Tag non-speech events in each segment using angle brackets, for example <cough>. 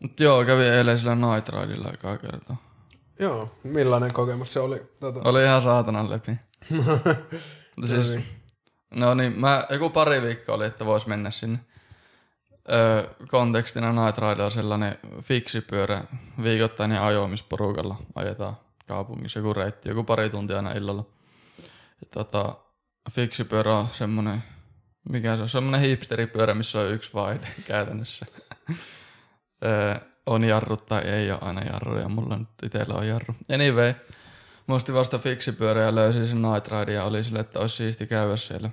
Mut joo, kävin eilen sillä Night Ridella aikaa kertaa. Joo, millainen kokemus se oli? Tota... Oli ihan saatanan läpi. <laughs> siis, no niin, mä, joku pari viikkoa oli, että vois mennä sinne. Öö, kontekstina Night Ride on sellainen fiksipyörä viikoittainen ajo, missä porukalla ajetaan kaupungissa joku reitti, joku pari tuntia aina illalla. Ja tota, fiksipyörä on semmonen, mikä se on, semmonen hipsteripyörä, missä on yksi vaihde <laughs> käytännössä. On jarrut tai ei ole aina jarruja, mulla nyt itsellä on jarru. Anyway, muisti vasta fiksipyörä ja löysin sen Night Ride ja oli sille, että olisi siisti käydä siellä.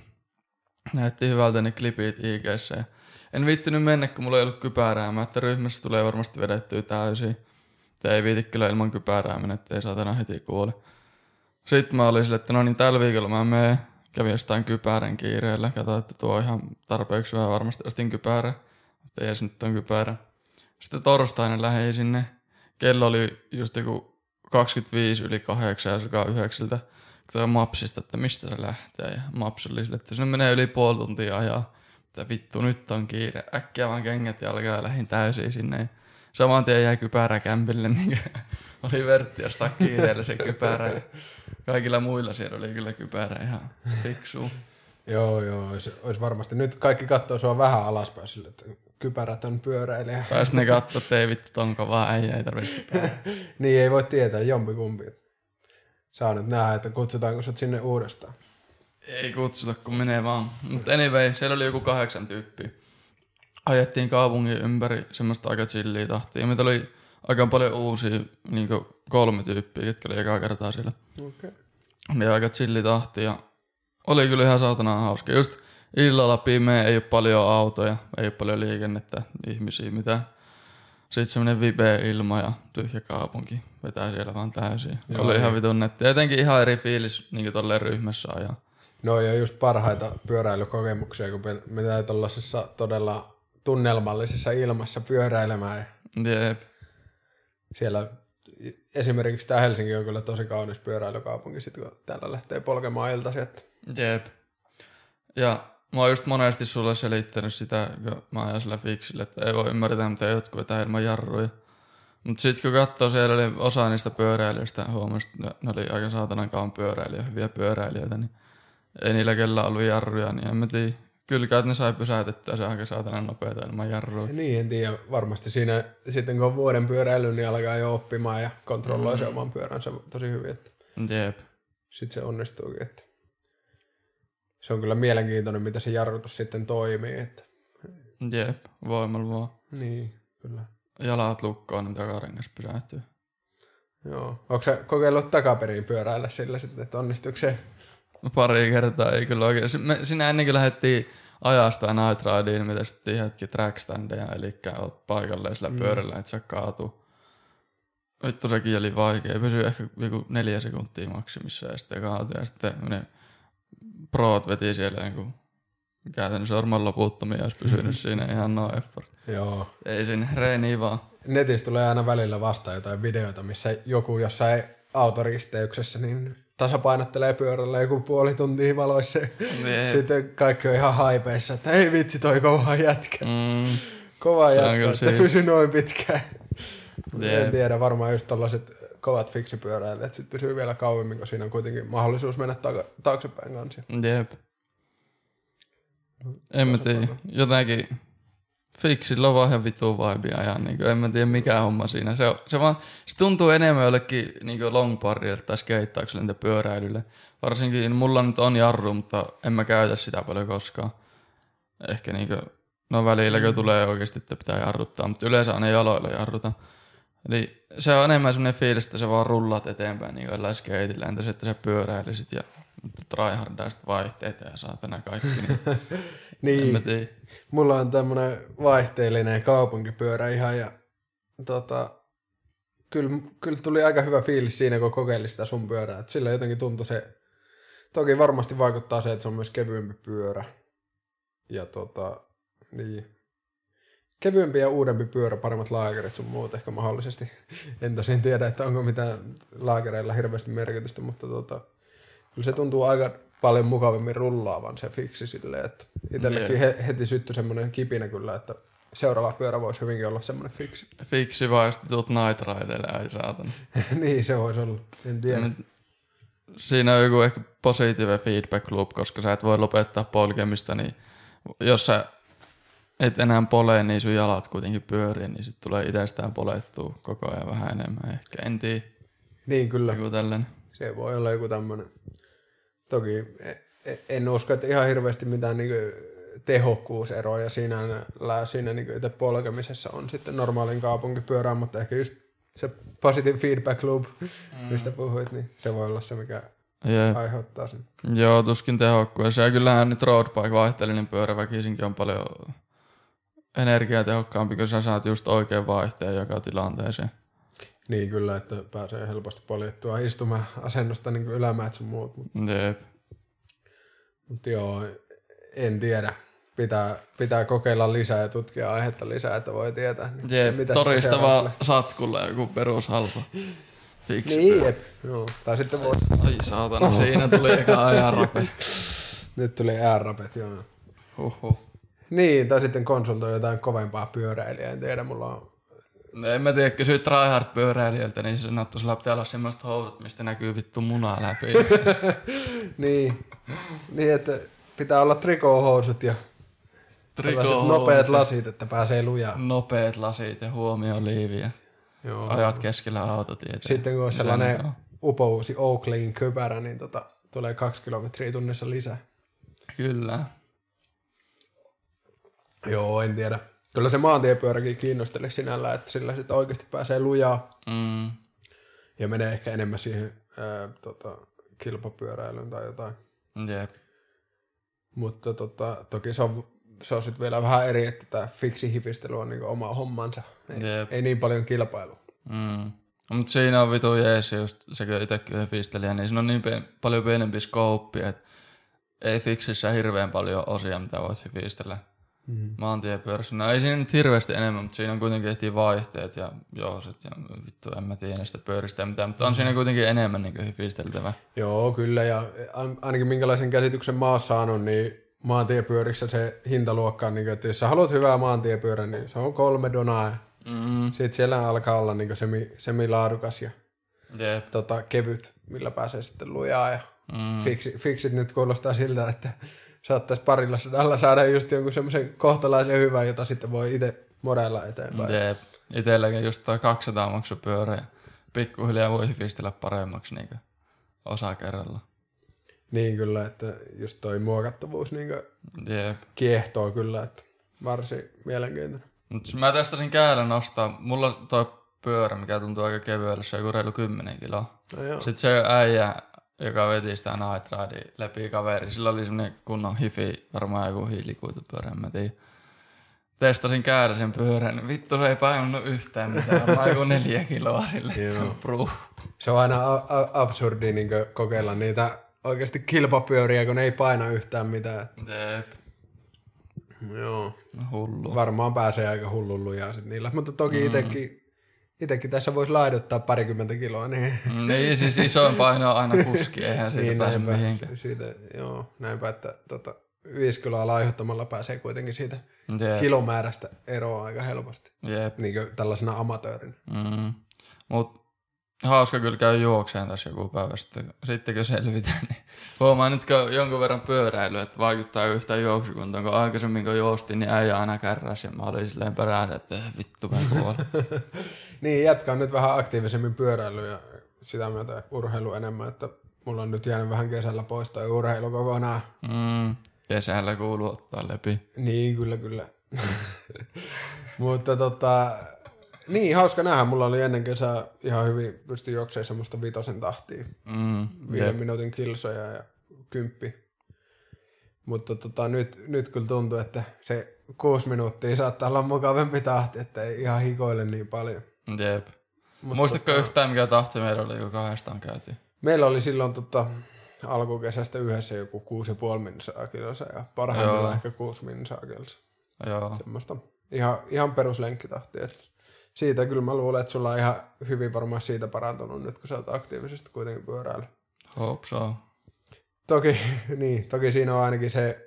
Näytti hyvältä ne klipit ja en viittinyt mennä, kun mulla ei ollut kypärää. Mä, että ryhmässä tulee varmasti vedettyä täysin. Te ei viiti kyllä ilman kypärää mennä, ettei saatana heti kuole. Sitten mä olin sille, että no niin tällä viikolla mä menen. Kävin jostain kypärän kiireellä. Katsoin, että tuo on ihan tarpeeksi hyvä. Varmasti ostin kypärä. Mutta ei nyt on kypärä. Sitten torstaina lähdin sinne. Kello oli just joku 25 yli 8 ja sukaan 9. Katsoin mapsista, että mistä se lähtee. Ja maps oli sille, että sinne menee yli puoli tuntia ajaa että vittu nyt on kiire. Äkkiä vaan kengät jalkaa ja lähdin täysin sinne. Saman tien jäi kypärä kämpille, niin <laughs> oli vertti jostain kiireellä se kypärä. Ja kaikilla muilla siellä oli kyllä kypärä ihan fiksu. joo, joo, olisi, olisi, varmasti. Nyt kaikki katsoo sua vähän alaspäin sille, että kypärät on pyöräilijä. Tai sitten ne katsoo, että ei vittu tonko vaan äijä, ei tarvitsisi <laughs> niin, ei voi tietää jompikumpi. Saa nyt nähdä, että kutsutaanko sut sinne uudestaan. Ei kutsuta, kun menee vaan. Mutta anyway, siellä oli joku kahdeksan tyyppiä. Ajettiin kaupungin ympäri semmoista aika chilliä tahtia. Meitä oli aika paljon uusia niin kolme tyyppiä, jotka oli ekaa kertaa siellä. Okay. Niin aika chilli tahti ja oli kyllä ihan saatana hauska. Just illalla pimeä, ei ole paljon autoja, ei ole paljon liikennettä, ihmisiä, mitä. Sitten semmoinen vibe-ilma ja tyhjä kaupunki vetää siellä vaan täysin. Joo, oli ihan vitun netti. Etenkin ihan eri fiilis niin tolleen ryhmässä ajaa. No ja just parhaita pyöräilykokemuksia, kun menee tuollaisessa todella tunnelmallisessa ilmassa pyöräilemään. Jep. Siellä esimerkiksi tämä Helsinki on kyllä tosi kaunis pyöräilykaupunki, sit kun täällä lähtee polkemaan iltasi. Että... Jep. Ja mä oon just monesti sulle selittänyt sitä, kun mä ajan sillä fiksillä, että ei voi ymmärtää, mitä jotkut vetää ilman jarruja. Mutta sitten kun katsoo, siellä oli osa niistä pyöräilijöistä, huomasi, että ne oli aika saatanan kauan pyöräilijöitä, hyviä pyöräilijöitä, niin ei niillä kellä ollut jarruja, niin en mä tiedä. Kyllä että ne sai pysäytettyä se aika saatana nopeita ilman jarruja. Niin, en tiedä. Varmasti siinä sitten kun on vuoden pyöräily, niin alkaa jo oppimaan ja kontrolloi mm. se oman pyöränsä tosi hyvin. Että Jep. Sitten se onnistuukin. Että se on kyllä mielenkiintoinen, mitä se jarrutus sitten toimii. Että... Jep, voimalla vaan. Niin, kyllä. Jalat lukkoon, niin takarengas pysähtyy. Joo. Onko sä kokeillut takaperin pyöräillä sillä sitten, että onnistuuko se pari kertaa, ei kyllä oikein. Me, sinä ennenkin lähdettiin ajasta Night Rideen, me testettiin hetki trackstandeja, eli oot paikalle sillä mm. pyörällä, että sä kaatu. Vittu sekin oli vaikea, pysyi ehkä joku neljä sekuntia maksimissa ja sitten kaatu ja sitten ne proot veti siellä niin käytännössä orman loputtomia olisi pysynyt <laughs> siinä ihan no effort. Joo. Ei siinä reeni vaan. Netissä tulee aina välillä vastaan jotain videoita, missä joku jossain autoristeyksessä niin tasapainottelee pyörällä joku puoli tuntia valoissa. Nee. Sitten kaikki on ihan haipeissa, että ei vitsi toi kova jätkä. Mm. Kova jätkä, että siis. pysy noin pitkään. En tiedä, varmaan just tällaiset kovat fiksipyöräilijät sit pysyy vielä kauemmin, kun siinä on kuitenkin mahdollisuus mennä ta- taaksepäin kanssa. Jep. En mä tiedä, jotenkin Fiksillä on ihan vitu vibea ja niin kuin, en mä tiedä mikä homma siinä. Se, se, vaan, se tuntuu enemmän jollekin niin longparilta tai skeittaukselle entä pyöräilylle. Varsinkin mulla nyt on jarru, mutta en mä käytä sitä paljon koskaan. Ehkä niin kuin, no välillä kun tulee oikeasti, että pitää jarruttaa, mutta yleensä on ne jaloilla jarruta. Eli se on enemmän semmoinen fiilis, että sä vaan rullat eteenpäin niin jollain skeitillä, entä se, että sä pyöräilisit ja tryhardaiset vaihteita ja saatana kaikki. Niin, <laughs> niin. mulla on tämmönen vaihteellinen kaupunkipyörä ihan ja tota, kyllä, kyllä tuli aika hyvä fiilis siinä, kun kokeili sitä sun pyörää. Et sillä jotenkin tuntui se, toki varmasti vaikuttaa se, että se on myös kevyempi pyörä. Ja tota, niin, kevyempi ja uudempi pyörä, paremmat laakerit sun muut ehkä mahdollisesti. En tosin tiedä, että onko mitään laakereilla hirveästi merkitystä, mutta tota, kyllä se tuntuu aika paljon mukavammin rullaavan se fiksi silleen, että itsellekin he, heti syttyi semmoinen kipinä kyllä, että seuraava pyörä voisi hyvinkin olla semmoinen fiksi. Fiksi vai sitten tuut Night Rideille, ai saatana. <laughs> niin, se voisi olla. En tiedä. Nyt, siinä on joku ehkä positiivinen feedback loop, koska sä et voi lopettaa polkemista, niin jos sä et enää polee, niin sun jalat kuitenkin pyörii, niin sitten tulee itsestään polettua koko ajan vähän enemmän ehkä. En tiedä. Niin, kyllä. Joku tällainen. Se voi olla joku tämmöinen. Toki e- e- en usko, että ihan hirveästi mitään niin tehokkuuseroja siinä, siinä niin itse polkemisessa on sitten normaalin kaupunkipyörään, mutta ehkä just se positive feedback loop, mm. mistä puhuit, niin se voi olla se, mikä Jep. aiheuttaa sen. Joo, tuskin tehokkuus. Ja kyllähän nyt roadbike vaihtelinen pyörä väkisinkin on paljon energiatehokkaampi, kun sä saat just oikein vaihteen joka tilanteeseen. Niin kyllä, että pääsee helposti poljettua istumaan asennosta niin ylämäät sun muut. Jep. Mutta joo, en tiedä. Pitää, pitää kokeilla lisää ja tutkia aihetta lisää, että voi tietää. Niin jep, mitä torista vaan satkulla joku perushalpa. Fiksi niin, jep. Joo. Tai sitten voi... Ai saatana, siinä tuli eka ajanrape. Nyt tuli ajanrapet, joo. Huhhuh. Niin, tai sitten konsultoi jotain kovempaa pyöräilijää, en tiedä, mulla on... No en mä tiedä, kysyy tryhard pyöräilijältä, niin se sanoo, että sulla pitää olla semmoiset housut, mistä näkyy vittu munaa läpi. <laughs> niin. niin, että pitää olla trikohousut ja Trikohousut. nopeat lasit, että pääsee lujaan. Nopeat lasit ja huomio liiviä. Joo. Ajat keskellä autotietä. Sitten kun on sellainen upouusi Oakleyin kypärä, niin tota, tulee kaksi kilometriä tunnissa lisää. Kyllä. Joo, en tiedä. Kyllä se maantiepyöräkin kiinnosteli sinällä, että sillä sitten oikeasti pääsee lujaa. Mm. Ja menee ehkä enemmän siihen ää, tota, kilpapyöräilyyn tai jotain. Jep. Mutta tota, toki se on, se on sitten vielä vähän eri, että tämä fiksi-hifistely on niinku oma hommansa. Ei, Jep. ei niin paljon kilpailu. Mm. No, mutta siinä on vitu jees, just sekä itsekin hifistelijä, niin siinä on niin pien, paljon pienempi skouppi, että ei fiksissä hirveän paljon osia, mitä voisi hifistellä mm. maantiepyörässä. No ei siinä nyt hirveästi enemmän, mutta siinä on kuitenkin ehtii vaihteet ja jouset ja vittu en mä tiedä sitä pyöristä ja mitään, mutta on siinä kuitenkin enemmän niin hifisteltävä. Joo, kyllä ja ainakin minkälaisen käsityksen mä oon saanut, niin maantiepyörissä se hintaluokka on, niin kuin, että jos sä haluat hyvää maantiepyörää, niin se on kolme donaa. Mm. Sitten siellä alkaa olla niin semi, semilaadukas ja Jep. tota, kevyt, millä pääsee sitten lujaa. Ja mm. fiksi, fiksit nyt kuulostaa siltä, että saattaisi parilla sadalla saada just jonkun semmoisen kohtalaisen hyvän, jota sitten voi itse modella eteenpäin. Jep. Itselläkin just toi 200 maksu pyörä ja pikkuhiljaa voi hifistellä paremmaksi niin osa kerralla. Niin kyllä, että just toi muokattavuus niin Jep. kiehtoo kyllä, että varsin mielenkiintoinen. Mut mä testasin käydä nostaa. Mulla toi pyörä, mikä tuntuu aika kevyelle, se on joku reilu 10 kiloa. No Sitten se äijä joka veti sitä Night Ride läpi kaveri. Sillä oli semmonen kunnon hifi, varmaan joku hiilikuitupyörä, mä tiedän. Testasin käydä sen pyörän, vittu se ei painunut yhtään mitään, varmaan joku neljä kiloa sille. Se on aina a- a- absurdi niin kokeilla niitä oikeasti kilpapyöriä, kun ne ei paina yhtään mitään. Jep. Joo. Hullu. Varmaan pääsee aika hullun lujaa sit niillä, mutta toki mm. itsekin Itsekin tässä voisi laidottaa parikymmentä kiloa. Niin, mm, niin siis isoin paino on aina kuski, eihän siitä niin, pääse näinpä, mihinkään. Siitä, joo, näinpä, että tota, viisi kiloa laihottamalla pääsee kuitenkin siitä Jep. kilomäärästä eroa aika helposti. Jep. Niin kuin tällaisena amatöörinä. Mm. Mutta hauska kyllä käy juokseen tässä joku päivä sitten, sitten kun selvitään, niin huomaa nyt kun jonkun verran pyöräily, että vaikuttaa yhtään juoksukuntaan, kun aikaisemmin kun juostin, niin äijä aina kärräs ja mä olin silleen perään, että vittu mä kuolen. <laughs> niin, jatkan nyt vähän aktiivisemmin pyöräilyä ja sitä myötä urheilu enemmän, että mulla on nyt jäänyt vähän kesällä pois toi urheilu kokonaan. Mm, kesällä kuuluu ottaa läpi. Niin, kyllä, kyllä. <laughs> Mutta tota, niin, hauska nähdä. Mulla oli ennen kesää ihan hyvin pysty juoksemaan semmoista vitosen tahtia. Mm, Viiden jep. minuutin kilsoja ja kymppi. Mutta tota, nyt, nyt kyllä tuntuu, että se kuusi minuuttia saattaa olla mukavempi tahti, että ei ihan hikoile niin paljon. Jep. Mutta Muistatko tota, yhtään, mikä tahti meillä oli, kun kahdestaan käytiin? Meillä oli silloin tota, alkukesästä yhdessä joku kuusi ja puoli minsaa kilsa ja parhaimmillaan ehkä kuusi minsaa kilsa. Joo. Semmoista ihan, ihan peruslenkkitahtia. Että siitä kyllä mä luulen, että sulla on ihan hyvin varmaan siitä parantunut nyt, kun sä oot aktiivisesti kuitenkin pyöräillä. Hope so. Toki, <laughs> niin, toki siinä on ainakin se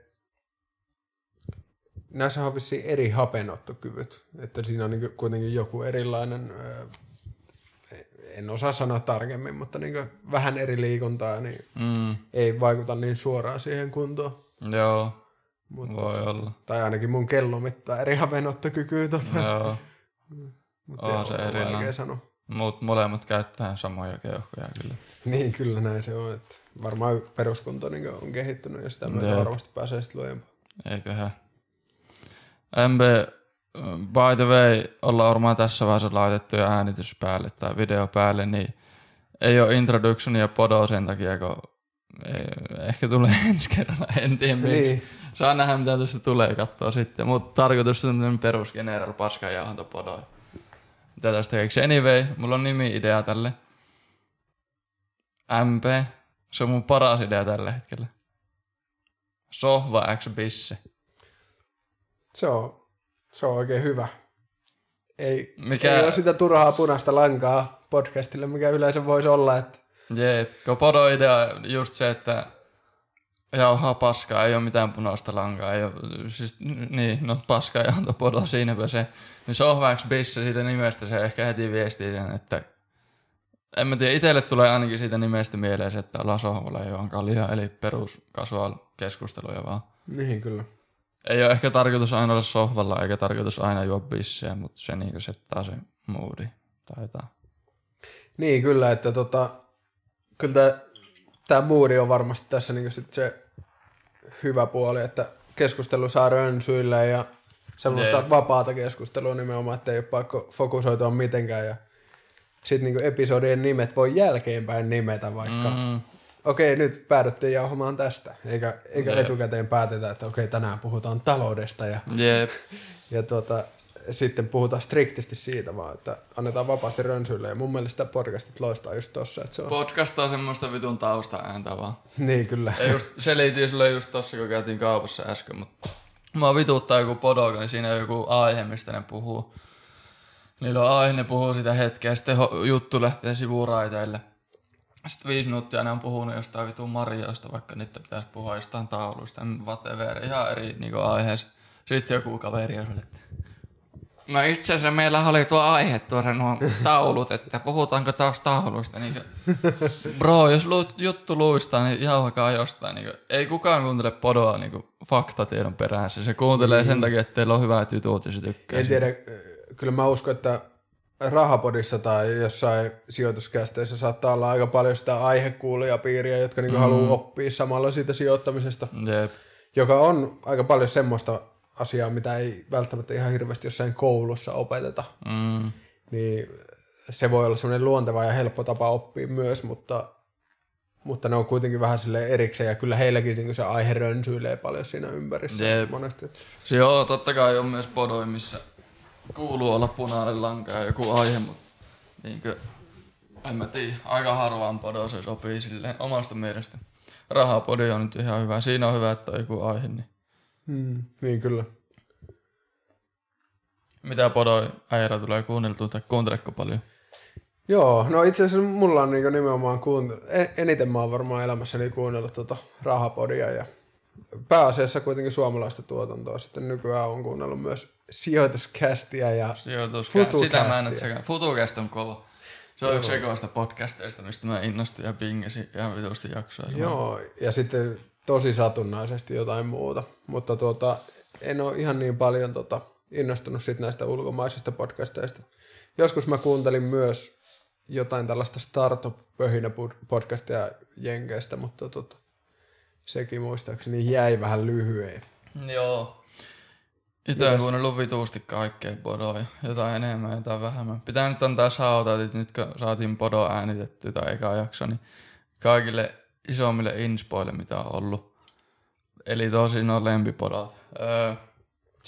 näissä on vissiin eri hapenottokyvyt, että siinä on niin kuitenkin joku erilainen, en osaa sanoa tarkemmin, mutta niin vähän eri liikuntaa, niin mm. ei vaikuta niin suoraan siihen kuntoon. Joo, mutta, voi olla. Tai ainakin mun kello mittaa eri hapenottokykyä. Tota. Joo. Mutta oh, se erilainen. Mutta molemmat käyttää samoja keuhkoja kyllä. Niin, kyllä näin se on. Että varmaan peruskunto niin on kehittynyt ja sitä myötä varmasti pääsee sitten lujempaan. Eiköhän. MB, by the way, ollaan varmaan tässä vaiheessa laitettu jo äänitys päälle tai video päälle, niin ei ole introductionia podo sen takia, kun ei, ehkä tulee <laughs> ensi kerralla, en tiedä miksi. Niin. Saa nähdä, mitä tästä tulee katsoa sitten, mutta tarkoitus on tämmöinen perus general paskajauhanto podo. Mitä tästä keksi? Anyway, mulla on nimi-idea tälle. MP, se on mun paras idea tällä hetkellä. Sohva X Bisse. Se on, se on oikein hyvä. Ei, mikä... ei ole sitä turhaa punaista lankaa podcastille, mikä yleensä voisi olla. Että... Jee, Kopodo idea just se, että jauhaa paskaa, ei ole mitään punaista lankaa, ei ole, siis niin, no paska ja anto podo, siinäpä se. Niin Sohvax Bisse siitä nimestä se ehkä heti viestii sen, että en mä tiedä, itselle tulee ainakin siitä nimestä mieleen se, että ollaan sohvalla ei vaan kaljaa, eli perus casual keskusteluja vaan. Niin, kyllä. Ei ole ehkä tarkoitus aina olla sohvalla, eikä tarkoitus aina juo bissejä, mutta se niin settaa se moodi tai jotain. Niin, kyllä, että tota, kyllä tämä, tämä moodi on varmasti tässä niin sit se hyvä puoli, että keskustelu saa rönsyillä ja semmoista yeah. vapaata keskustelua nimenomaan, että ei ole pakko fokusoitua mitenkään ja sitten niinku episodien nimet voi jälkeenpäin nimetä vaikka. Mm. Okei, nyt päädyttiin jauhamaan tästä, eikä, eikä yep. etukäteen päätetä, että okei, tänään puhutaan taloudesta ja, yep. ja tuota, sitten puhutaan striktisti siitä vaan, että annetaan vapaasti rönsyille. Ja mun mielestä podcastit loistaa just tossa. Että se on... Podcast on semmoista vitun tausta-ääntä vaan. niin, kyllä. Ja just selitin sulle just tossa, kun käytiin kaupassa äsken, mutta mä vituttaa joku podoka, niin siinä on joku aihe, mistä ne puhuu. Niillä on aihe, ne puhuu sitä hetkeä, sitten juttu lähtee sivuraiteille. Sitten viisi minuuttia ne on puhunut jostain vitun marjoista, vaikka niitä pitäisi puhua jostain tauluista, whatever, ihan eri niin aiheessa. Sitten joku kaveri on että No itse asiassa meillä oli tuo aihe tuossa nuo taulut, että puhutaanko taas tauluista. Niin kuin, bro, jos lu, juttu luistaa, niin jauhakaa jostain. Niin kuin, ei kukaan kuuntele podoa niin kuin, faktatiedon perässä. Se kuuntelee sen takia, että teillä on hyvät jutut ja se tykkää. En tiedä, kyllä mä uskon, että rahapodissa tai jossain sijoituskästeissä saattaa olla aika paljon sitä aihekuulijapiiriä, jotka niin mm. haluaa oppia samalla siitä sijoittamisesta. Jep. Joka on aika paljon semmoista asiaa, mitä ei välttämättä ihan hirveästi jossain koulussa opeteta. Mm. Niin se voi olla semmoinen luonteva ja helppo tapa oppia myös, mutta, mutta ne on kuitenkin vähän sille erikseen ja kyllä heilläkin niin se aihe rönsyilee paljon siinä ympärissä Jep. monesti. Joo, totta kai on myös podoi, missä kuuluu olla punainen lanka ja joku aihe, mutta niin kuin, en mä tiedä, aika harvaan podo se sopii silleen omasta mielestä. Rahapodi on nyt ihan hyvä. Siinä on hyvä, että on joku aihe, niin Mm, niin kyllä. Mitä podoi äijällä tulee kuunneltua tai kuunteleko paljon? Joo, no itse asiassa mulla on niinku nimenomaan kuunnellut, eniten mä oon varmaan elämässäni kuunnellut tuota rahapodia ja pääasiassa kuitenkin suomalaista tuotantoa. Sitten nykyään on kuunnellut myös sijoituskästiä ja Sijoituskästiä. Sitä mä en nyt sekä. Futucast on kova. Se on Joo. yksi ekoista podcasteista, mistä mä innostuin ja pingesin ihan vitusti jaksoa. Joo, ja sitten tosi satunnaisesti jotain muuta. Mutta tuota, en ole ihan niin paljon tota, innostunut sit näistä ulkomaisista podcasteista. Joskus mä kuuntelin myös jotain tällaista startup-pöhinä podcastia Jenkeistä, mutta tota, sekin muistaakseni jäi vähän lyhyen. Joo. Itse on kuunnellut vituusti kaikkea podoja. Jotain enemmän, jotain vähemmän. Pitää nyt antaa shoutoutit, nyt kun saatiin podo äänitetty tai eka jakso, niin kaikille isommille inspoille, mitä on ollut. Eli tosi no lempipodot. Öö,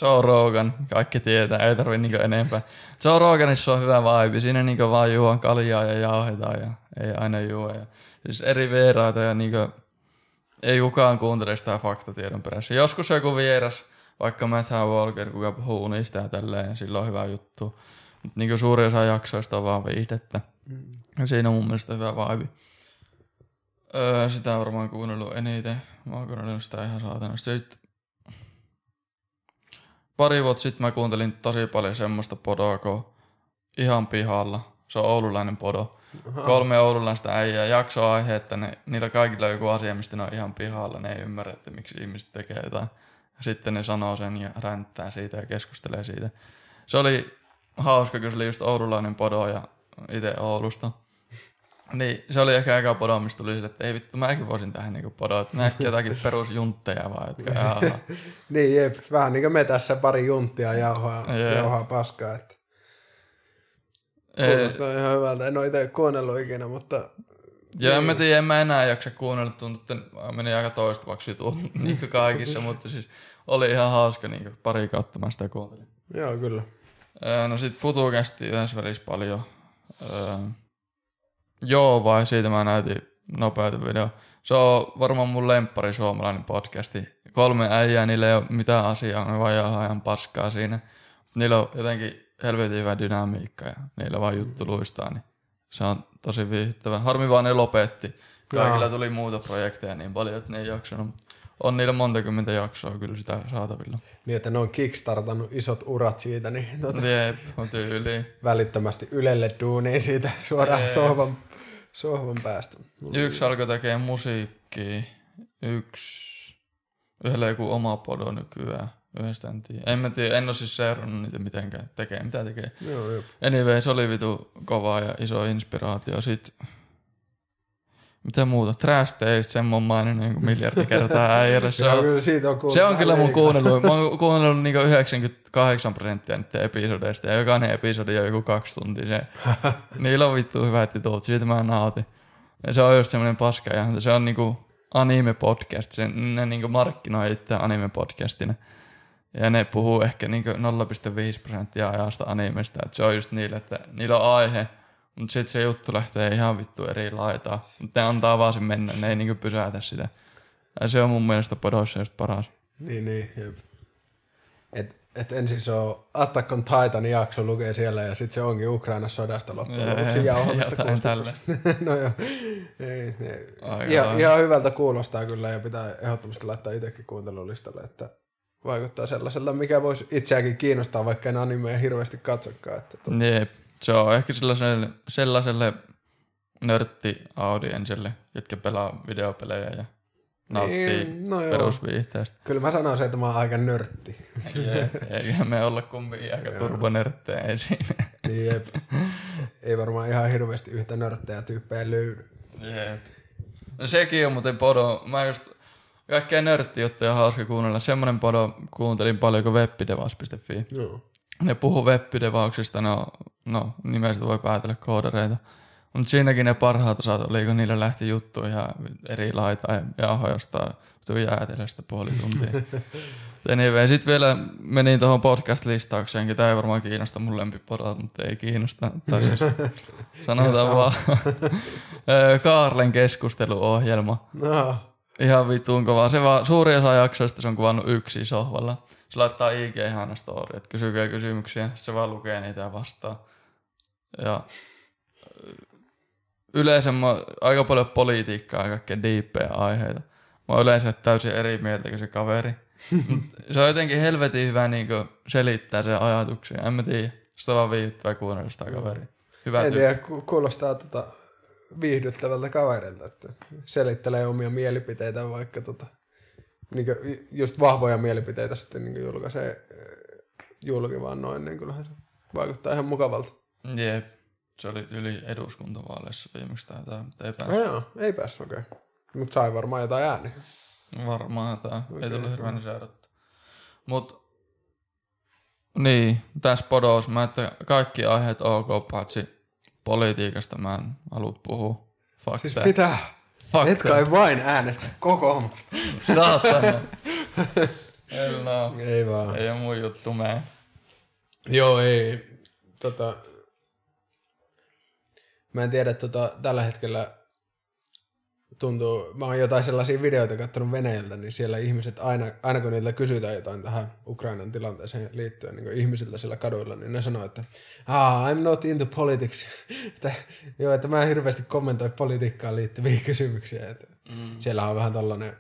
Joe Rogan, kaikki tietää, ei tarvi niinku enempää. Joe Roganissa on hyvä vibe, siinä niinku vaan juon kaljaa ja jauhetaan ja ei aina juo. Ja, siis eri vieraita ja niinku, ei kukaan kuuntele sitä faktatiedon perässä. Joskus joku vieras, vaikka Matt Walker, kuka puhuu unista ja tälleen, sillä on hyvä juttu. Mutta niinku suuri osa jaksoista on vaan viihdettä. Mm. Ja siinä on mun mielestä hyvä vibe. Öö, sitä on varmaan kuunnellut eniten. Mä oon kuunnellut sitä ihan saatanasti. Sitten pari vuotta sitten mä kuuntelin tosi paljon semmoista podoa kuin Ihan pihalla. Se on oululainen podo. Aha. Kolme oululaista äijää jaksoaihe, että ne, niillä kaikilla on joku asia, mistä ne on ihan pihalla. Ne ei ymmärrä, että miksi ihmiset tekee jotain. Sitten ne sanoo sen ja ränttää siitä ja keskustelee siitä. Se oli hauska, kun se oli just oululainen podo ja itse Oulusta. Niin, se oli ehkä eka podo, mistä tuli sille, että ei vittu, mäkin voisin tähän niinku podo, että näkki jotakin <laughs> perusjuntteja vaan, jotka <laughs> niin, jep, vähän niin kuin me tässä pari junttia jauhaa, jauhaa paskaa, että Kuulostaa ihan hyvältä. En ole itse kuunnellut ikinä, mutta... Joo, en mä tiedä, en mä enää jaksa kuunnella, tuntuu, että meni aika toistavaksi jutut <laughs> niin kaikissa, mutta siis oli ihan hauska, niin pari kautta mä sitä kuuntelin. Joo, kyllä. No sit Futukästi yhdessä välissä paljon. Öö, joo, vai siitä mä näytin nopeita video. Se on varmaan mun lemppari suomalainen podcasti. Kolme äijää, niillä ei ole mitään asiaa, ne vaan ihan paskaa siinä. Niillä on jotenkin helvetin hyvä dynamiikka ja niillä vaan juttu luistaa, niin se on tosi viihdyttävä. Harmi vaan ne lopetti. Kaikilla Jaa. tuli muuta projekteja niin paljon, että ne ei jaksanut. On niillä monta kymmentä jaksoa kyllä sitä saatavilla. Niin, että ne on kickstartannut isot urat siitä, niin tuota, Jep, on tyyli. välittömästi Ylelle duuniin siitä suoraan sohvan, sohvan päästä. Yksi alkoi tekemään musiikkia, yksi, yhdellä joku oma podo nykyään Yhdestä en tiedä. En mä tiedä, en ole siis seurannut niitä mitenkään. Tekee mitä tekee. Joo, jop. Anyway, se oli vitu kova ja iso inspiraatio. Sitten mitä muuta? Trash Taste, sen mä oon maininnut niin miljardi kertaa <laughs> äijälle. Se, on, kyllä siitä on se on kyllä mun kuunnellut. Mä oon kuunnellut niin 98 prosenttia niiden episodeista ja jokainen episodi on joku kaksi tuntia. Se, <laughs> niillä on vittu hyvät jutut, siitä mä nautin. Ja se on just semmoinen paska ja se on niinku anime-podcast. Se, ne niinku markkinoi itse anime-podcastina. Ja ne puhuu ehkä niin 0,5 prosenttia ajasta animesta, että se on just niille, että niillä on aihe, mutta sitten se juttu lähtee ihan vittu eri laitaa. Mutta ne antaa vaan sen mennä, ne ei niin pysäytä sitä. Ja se on mun mielestä podoissa just paras. Niin, niin, jep. Et, et ensin se on Attack on Titan jakso lukee siellä ja sitten se onkin Ukrainan sodasta loppujen lopuksi jauhamista <laughs> No joo, ei, ei. Ihan, ihan, hyvältä kuulostaa kyllä ja pitää ehdottomasti laittaa itsekin kuuntelulistalle, että vaikuttaa sellaiselta, mikä voisi itseäkin kiinnostaa, vaikka en animea hirveästi katsokaan. Että to... Niin, se on ehkä sellaiselle, sellaiselle nörtti-audienselle, jotka pelaa videopelejä ja nauttii niin, no perusviihteestä. Kyllä mä sanoisin, että mä oon aika nörtti. Eikä me olla kumminkin aika turbonörttejä ensin. niin jep. Ei varmaan ihan hirveästi yhtä nörttejä tyyppejä löydy. Jep. No sekin on muuten podo. Mä just Kaikkea nörttijuttuja hauska kuunnella. Semmoinen podo kuuntelin paljon kuin webbidevaus.fi. Joo. Ne puhuu webbidevauksista, no, no nimestä voi päätellä koodareita. Mutta siinäkin ne parhaat osat oli, kun niillä lähti juttu ihan eri laita ja jauho jostain jäätelöstä puoli tuntia. <laughs> anyway, sitten vielä menin tuohon podcast-listaukseen, ketä ei varmaan kiinnosta mun lempipodot, mutta ei kiinnosta. Tai siis, <laughs> sanotaan vaan <laughs> Kaarlen keskusteluohjelma. No. Ihan vittuun kovaa. Se vaan, suuri osa jaksoista se on kuvannut yksi sohvalla. Se laittaa IG ihana story, että kysykää kysymyksiä. Se vaan lukee niitä ja vastaa. Ja yleensä mä aika paljon politiikkaa ja kaikkea diippejä aiheita. Mä oon yleensä täysin eri mieltä kuin se kaveri. se on jotenkin helvetin hyvä niin selittää sen ajatuksia. En mä tiedä. Sitä vaan viihdyttävää kuunnella sitä kaveri. Hyvä en tiedä, kuulostaa tota, viihdyttävältä kaverilta, että selittelee omia mielipiteitä vaikka tota, niin just vahvoja mielipiteitä sitten niin julkaisee julki vaan noin, niin kyllähän se vaikuttaa ihan mukavalta. Jep, se oli yli eduskuntavaaleissa viimeksi tai mutta ei päässyt. No joo, ei päässyt okei. Okay. Mutta sai varmaan jotain ääniä. Varmaan jotain, okay, ei tullut hirveän seurattu. Mut niin, tässä podos mä, että kaikki aiheet ok, paitsi Politiikasta mä en halua puhua. Fuck siis that. pitää. Fuck Et kai vain äänestä kokoomusta. Saatana. <laughs> no. Ei vaan. Ei ole mun juttu mä. Joo, ei. Tota, mä en tiedä, tota, tällä hetkellä tuntuu, mä oon jotain sellaisia videoita katsonut Venäjältä, niin siellä ihmiset, aina, aina kun niiltä kysytään jotain tähän Ukrainan tilanteeseen liittyen niin ihmisiltä siellä kaduilla, niin ne sanoo, että ah, I'm not into politics. <laughs> että, joo, että mä en hirveästi kommentoi politiikkaan liittyviä <laughs> kysymyksiä. Että mm. Siellä on vähän tällainen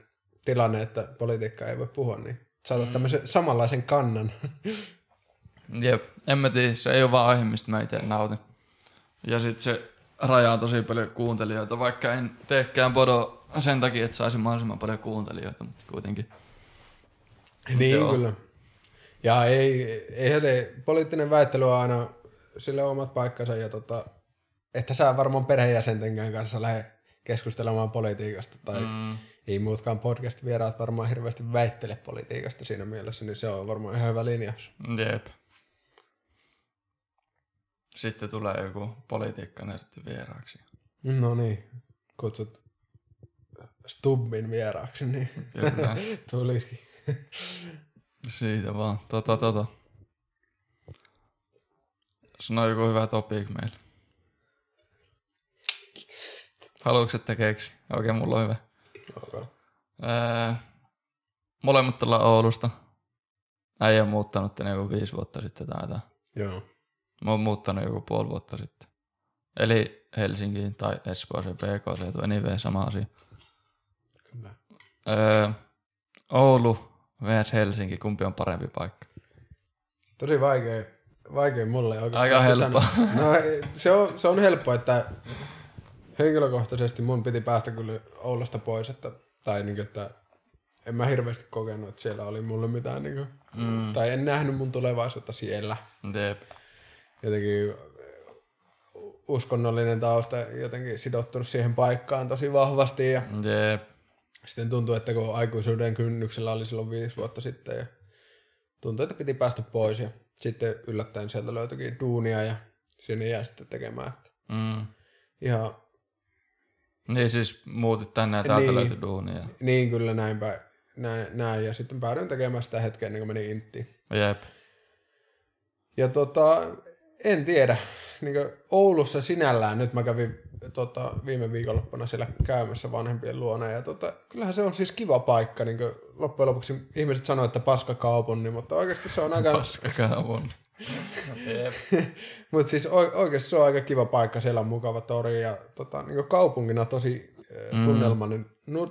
tilanne, että politiikkaa ei voi puhua, niin saada mm. tämmöisen samanlaisen kannan. <laughs> Jep, en mä tiedä, se ei ole vaan aihe, mistä mä itse nautin. Ja sit se rajaa tosi paljon kuuntelijoita, vaikka en teekään podo sen takia, että saisi mahdollisimman paljon kuuntelijoita, mutta kuitenkin. Niin Mut kyllä. Ja ei, eihän se poliittinen väittely on aina sille omat paikkansa ja tota, että sä varmaan perheenjäsentenkään kanssa lähde keskustelemaan politiikasta tai mm. ei muutkaan podcast-vieraat varmaan hirveästi väittele politiikasta siinä mielessä, niin se on varmaan ihan hyvä linjaus. Jep. Sitten tulee joku politiikkanörtti vieraaksi. No niin, kutsut Stubbin vieraaksi, niin Kyllä. <laughs> tulisikin. Siitä vaan. Tota, tota. Sano joku hyvä topic meille. Haluatko, että keksi? Okei, okay, mulla on hyvä. Okay. Öö, molemmat ollaan Oulusta. Äijä on muuttanut tänne joku viisi vuotta sitten tai jotain. Joo. Mä oon muuttanut joku puoli vuotta sitten. Eli Helsinkiin tai Espooseen PK, anyway, sama asia. Kyllä. Öö, Oulu vs Helsinki, kumpi on parempi paikka? Tosi vaikea, vaikea mulle oikeastaan. Aika helppo. No, se, on, se on helppo, että henkilökohtaisesti mun piti päästä kyllä Oulusta pois, että, tai niin että en mä hirveästi kokenut, että siellä oli mulle mitään, niin kuin, mm. tai en nähnyt mun tulevaisuutta siellä. Jep. Jotenkin uskonnollinen tausta jotenkin sidottunut siihen paikkaan tosi vahvasti ja Jep. sitten tuntui, että kun aikuisuuden kynnyksellä oli silloin viisi vuotta sitten ja tuntui, että piti päästä pois ja sitten yllättäen sieltä löytyikin duunia ja sinne jää sitten tekemään. Mm. Ihan niin siis muutit tänne ja täältä niin, löytyi duunia. Niin kyllä näinpä. Näin, näin, ja sitten päädyin tekemään sitä hetkeä ennen kuin menin Inttiin. Jep. Ja tota, en tiedä. Niin Oulussa sinällään, nyt mä kävin tota, viime viikonloppuna siellä käymässä vanhempien luona, ja tota, kyllähän se on siis kiva paikka. Niin loppujen lopuksi ihmiset sanoivat, että paskakaupunni, mutta oikeasti se on aika... Paskakaupunni. <laughs> Mutta siis oikeasti se on aika kiva paikka, siellä on mukava tori ja tota, niin kaupungina tosi mm. tunnelmallinen,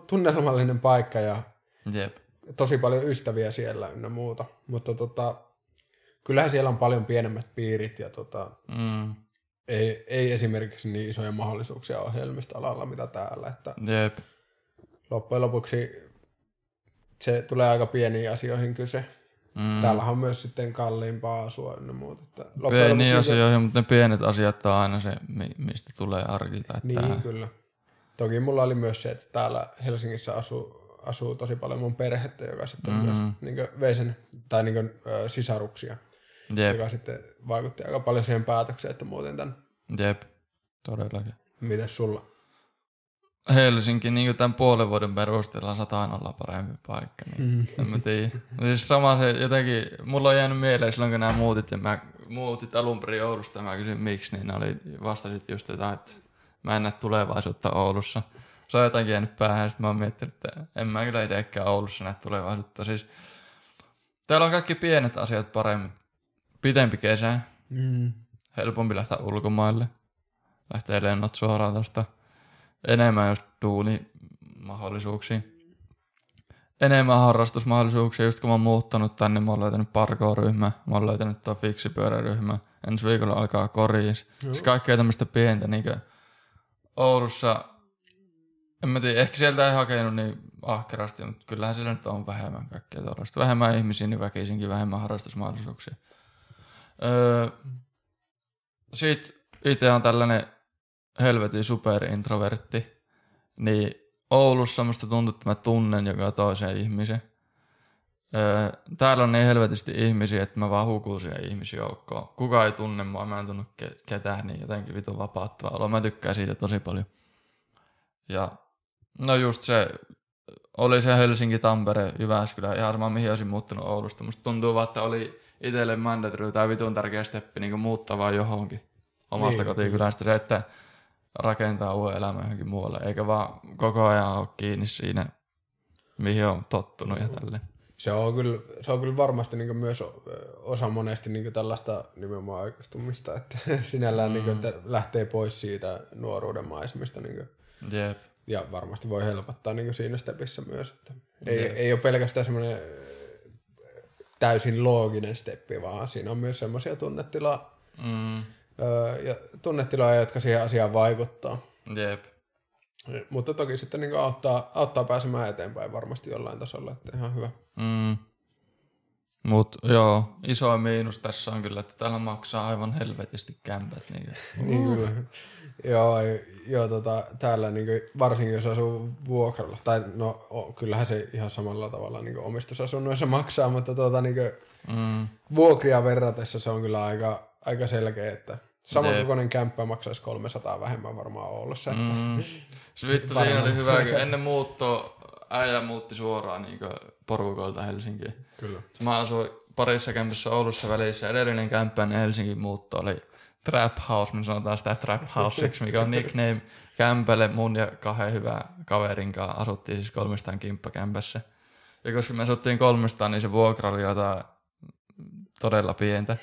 tunnelmallinen paikka ja Jep. tosi paljon ystäviä siellä ynnä muuta. Mutta tota, kyllähän siellä on paljon pienemmät piirit ja tota, mm. ei, ei esimerkiksi niin isoja mahdollisuuksia ohjelmista-alalla mitä täällä. Että Jep. Loppujen lopuksi se tulee aika pieniin asioihin kyse. Mm. Täällä on myös sitten kalliimpaa asua ynnä muuta. Että Pieni asioihin, mutta ne pienet asiat on aina se, mistä tulee arki. Tai niin, kyllä. Toki mulla oli myös se, että täällä Helsingissä asuu, asuu tosi paljon mun perhettä, joka sitten mm-hmm. myös niin vei sen, tai niin kuin, ö, sisaruksia, Jep. joka sitten vaikutti aika paljon siihen päätökseen, että muuten tämän. Jep, todellakin. Mites sulla? Helsinki niin tämän puolen vuoden perusteella sataan olla parempi paikka. Niin mm. En mä tiedä. No siis sama se jotenkin, mulla on jäänyt mieleen silloin kun nämä muutit ja mä muutit alun perin Oulusta ja mä kysyin miksi, niin oli vastasit just jotain, että mä en näe tulevaisuutta Oulussa. Se on jotenkin jäänyt päähän, sitten mä oon miettinyt, että en mä kyllä itsekään Oulussa näe tulevaisuutta. Siis täällä on kaikki pienet asiat paremmin. Pitempi kesä, mm. helpompi lähteä ulkomaille, lähtee lennot suoraan tuosta enemmän just mahdollisuuksia. Enemmän harrastusmahdollisuuksia, just kun mä oon muuttanut tänne, mä oon löytänyt parkour-ryhmä, mä oon löytänyt tuo fiksipyöräryhmä, ensi viikolla alkaa koriis. Se kaikkea tämmöistä pientä, niin Oulussa, en mä tiedä, ehkä sieltä ei hakenut niin ahkerasti, mutta kyllähän siellä nyt on vähemmän kaikkea tuollaista. Vähemmän ihmisiä, niin väkisinkin vähemmän harrastusmahdollisuuksia. Öö, Sitten itse on tällainen helvetin superintrovertti, niin Oulussa musta tuntuu, että mä tunnen joka toisen ihmisen. Öö, täällä on niin helvetisti ihmisiä, että mä vaan hukun siihen ihmisjoukkoon. Kuka ei tunne mua, mä en tunnu ketään, niin jotenkin vitun vapauttava olo. Mä tykkään siitä tosi paljon. Ja no just se, oli se Helsinki, Tampere, Jyväskylä, ihan sama mihin olisin muuttanut Oulusta. Musta tuntuu vaan, että oli itselle mandatory tai vitun tärkeä steppi niin muuttaa vaan johonkin omasta niin. kotikylästä. Se, että rakentaa uuden elämän johonkin muualle, eikä vaan koko ajan ole kiinni siinä, mihin on tottunut ja tälleen. Se on kyllä, se on kyllä varmasti niin myös osa monesti niin tällaista nimenomaan aikaistumista, että <laughs> sinällään mm. niin kuin, että lähtee pois siitä nuoruuden maisemista. Niin kuin, Jep. Ja varmasti voi helpottaa niin siinä stepissä myös. Että ei, ei ole pelkästään semmoinen täysin looginen steppi, vaan siinä on myös semmoisia tunnetilaa, Mm. ja tunnetiloja, jotka siihen asiaan vaikuttaa. Jep. Mutta toki sitten niin auttaa, auttaa pääsemään eteenpäin varmasti jollain tasolla, että ihan hyvä. Mm. Mut joo, iso miinus tässä on kyllä, että täällä maksaa aivan helvetisti kämpät. Niin Niin kyllä. Joo, joo tota, täällä niin varsinkin jos asuu vuokralla, tai no o, kyllähän se ihan samalla tavalla niin omistusasunnoissa maksaa, mutta tota, niin mm. vuokria verratessa se on kyllä aika, aika selkeä, että samankokoinen kämppä maksaisi 300 vähemmän varmaan Oulussa. Että, Mm. Se vittu siinä oli hyvä, kun <laughs> ennen muuttoa äijä muutti suoraan niin porukoilta Helsinkiin. Kyllä. Mä asuin parissa kämpissä Oulussa välissä. Edellinen kämppä ennen Helsingin muutto oli Trap House, me sanotaan sitä Trap Houseiksi, mikä on nickname kämpälle mun ja kahden hyvän kaverin kanssa. Asuttiin siis kolmestaan kimppakämpässä. Ja koska me asuttiin kolmestaan, niin se vuokra oli jotain todella pientä.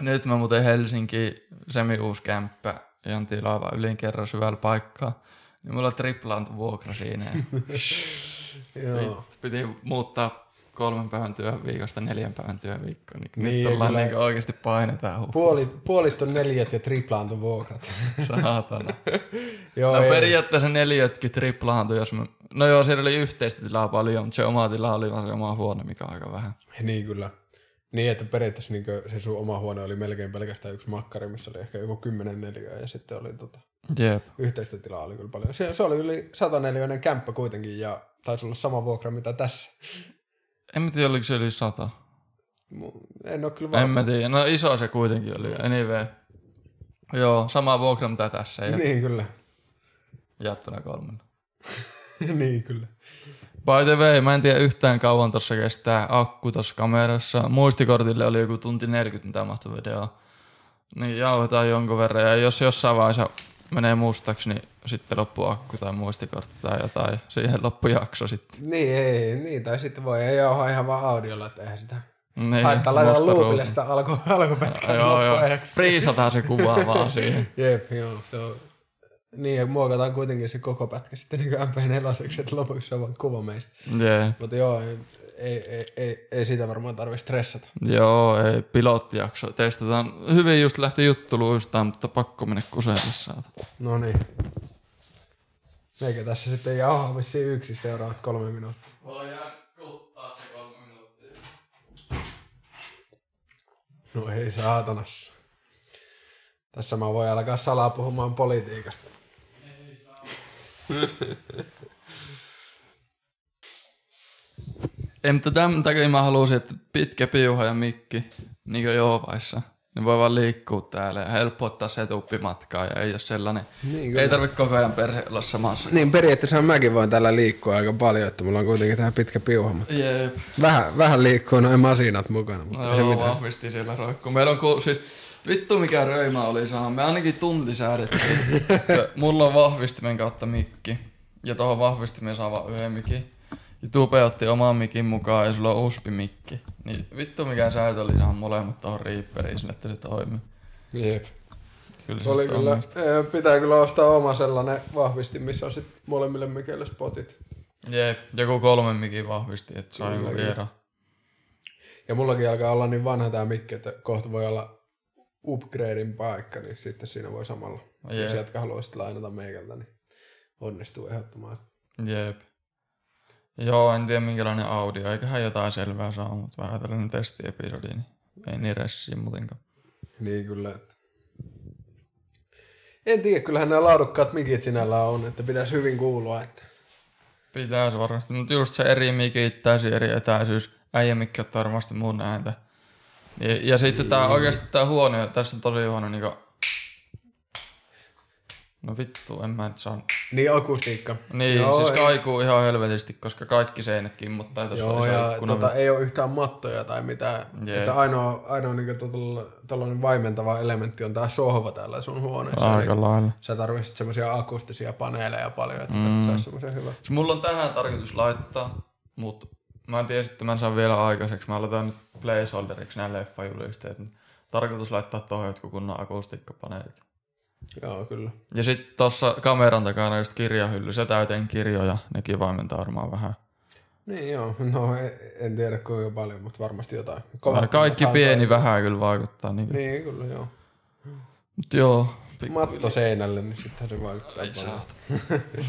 Nyt mä muuten Helsinki, semi-uusi kämppä, ihan tilaava ylin syvällä paikkaa. Niin mulla triplaantui vuokra siinä. <laughs> Joo. Piti muuttaa kolmen päivän työviikosta neljän päivän työviikkoon. Niin, Niin, nyt ollaan niin oikeasti painetaan hu- Puoli, puolit on neljät ja triplaantu vuokrat. <laughs> saatana. <laughs> joo, No ei- periaatteessa neljätkin triplaantui, jos me... No joo, siellä oli yhteistä tilaa paljon, mutta se oma tila oli vaan se oma huone, mikä on aika vähän. Niin kyllä. Niin, että periaatteessa niin se sun oma huone oli melkein pelkästään yksi makkari, missä oli ehkä joku 10 neliöä ja sitten oli tota, Jep. yhteistä tilaa oli kyllä paljon. Se, se oli yli 100 neliöinen kämppä kuitenkin ja taisi olla sama vuokra mitä tässä. En mä tiedä, oliko se yli sata. En ole kyllä En varma. mä tiedä. No iso se kuitenkin oli. Anyway. Joo, sama vuokra mitä tässä ja Niin kyllä. jaettuna kolmen. <laughs> niin kyllä. By the way, mä en tiedä yhtään kauan tuossa kestää akku tuossa kamerassa. Muistikortille oli joku tunti 40, mitä mahtui videoa. Niin jauhetaan jonkun verran. Ja jos jossain vaiheessa menee mustaksi, niin sitten loppuu akku tai muistikortti tai jotain. Siihen loppujakso sitten. Niin, ei, niin, tai sitten voi ei jauhaa ihan vaan audiolla, että eihän sitä Niin, haittaa laittaa musta loopille sitä alku, alkupätkää Joo, joo. loppuajaksi. Friisataan se kuva vaan siihen. <laughs> Jep, joo, se on. Niin, ja muokataan kuitenkin se koko pätkä sitten niin MP4, että lopuksi se on vaan kuva meistä. Jee. Mutta joo, ei, ei, ei, ei, ei siitä varmaan tarvitse stressata. Joo, ei, pilottijakso. Testataan. Hyvin just lähti juttu luistaan, mutta pakko mennä kuselle saata. No niin. Meikä tässä sitten jauhaa vissiin yksi seuraavat kolme minuuttia. Voidaan kuluttaa se kolme minuuttia. No ei saatanassa. Tässä mä voin alkaa salaa puhumaan politiikasta. Ei, mutta tämän takia mä haluaisin, että pitkä piuha ja mikki, niin kuin Joovaissa, niin voi vaan liikkua täällä ja helppo ottaa setuppimatkaa ja ei ole sellainen. Niin, ei tarvitse koko ajan perse olla samassa. Niin periaatteessa mäkin voin tällä liikkua aika paljon, että mulla on kuitenkin tähän pitkä piuha. Mutta Jep. vähän, vähän liikkuu noin masinat mukana, mutta No ei se joo, mitään. vahvisti siellä roikkuu. Meillä on ku, siis, vittu mikä röimä oli saada. Me ainakin tunti säädettiin. <laughs> Mulla on vahvistimen kautta mikki. Ja tuohon vahvistimeen saa vaan yhden mikin. Ja Tupe otti oman mikin mukaan ja sulla on uspi mikki. Niin vittu mikä säätö oli saada molemmat tuohon Reaperiin sille, että se toimii. Jep. Kyllä se Oli sitten kyllä, onnistui. eh, pitää kyllä ostaa oma sellainen vahvisti, missä on sit molemmille mikeille spotit. Jep, joku kolmen mikin vahvisti, että saa joku viera. Ja mullakin alkaa olla niin vanha tämä mikki, että kohta voi olla upgradein paikka, niin sitten siinä voi samalla. Jep. Jos jätkä haluaa sitten lainata meikältä, niin onnistuu ehdottomasti. Jep. Joo, en tiedä minkälainen audio, eiköhän jotain selvää saa, mutta vähän tällainen testiepisodi, niin ei niin ressiä muutenkaan. Niin kyllä. Että... En tiedä, kyllähän nämä laadukkaat mikit sinällään on, että pitäisi hyvin kuulua. Että... Pitäisi varmasti, mutta just se eri mikki, täysin eri etäisyys. Äijä mikki ottaa varmasti mun ääntä. Ja, ja sitten tää oikeasti tää huone, tässä on tosi huono niinku... No vittu, en mä nyt saa. Niin akustiikka. Niin, Joo, siis ei- kaikuu ihan helvetisti, koska kaikki seinät kimmottaa tuossa Joo, ja tota, ei ole yhtään mattoja tai mitään. Jee. Että ainoa, ainoa niin tällainen vaimentava elementti on tämä sohva täällä sun huoneessa. Aika lailla. sä tarvitset semmoisia akustisia paneeleja paljon, että tästä saisi semmoisen hyvän. Siis mulla on tähän tarkoitus laittaa, mutta mä en tiedä, että mä en saa vielä aikaiseksi. Mä laitan nyt placeholderiksi nämä leffajulisteet. mutta Tarkoitus laittaa tuohon jotkut kunnon akustiikkapaneelit. Joo, kyllä. Ja sitten tuossa kameran takana just kirjahylly, se täyteen kirjoja, nekin vaimentaa varmaan vähän. Niin joo, no en, en tiedä kuinka paljon, mutta varmasti jotain. Kovat kaikki pieni tai... vähän kyllä vaikuttaa. Niin, niin kyllä joo. Mut joo. Matto seinälle, niin sittenhän se vaikuttaa Ai paljon.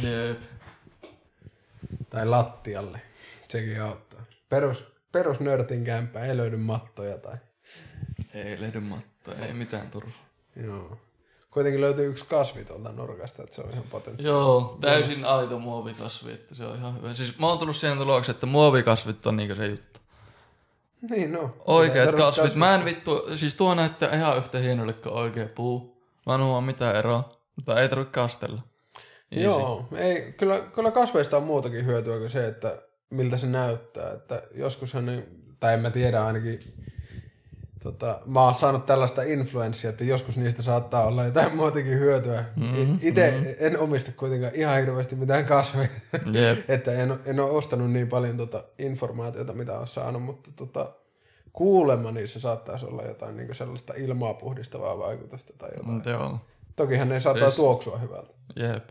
Jep. <laughs> tai lattialle, sekin auttaa. Perus, perus nörtin kämpää, ei löydy mattoja tai... Ei löydy mattoja, ei mitään turhaa. Joo. Kuitenkin löytyy yksi kasvi tuolta nurkasta, että se on ihan potentiaalinen. Joo, täysin aito muovikasvi, että se on ihan hyvä. Siis mä oon tullut siihen tulokseen, että muovikasvit on niinku se juttu. Niin no. Oikeat kasvit. kasvit. Mä en vittu, siis tuo näyttää ihan yhtä hienolle kuin oikea puu. Mä en huomaa mitään eroa, mutta ei tarvitse kastella. Easy. Joo, ei, kyllä, kyllä kasveista on muutakin hyötyä kuin se, että miltä se näyttää. Että joskushan, tai en mä tiedä ainakin tota, mä oon saanut tällaista influenssia, että joskus niistä saattaa olla jotain muutakin hyötyä. Mm-hmm, Itse mm-hmm. en omista kuitenkaan ihan hirveästi mitään kasveja, yep. <laughs> että en, en ole ostanut niin paljon tota informaatiota, mitä olen saanut, mutta tota, kuulemma niissä saattaisi olla jotain niin sellaista ilmaa puhdistavaa vaikutusta tai jotain. Mm, joo. Tokihan ne saattaa siis, tuoksua hyvältä. Jep.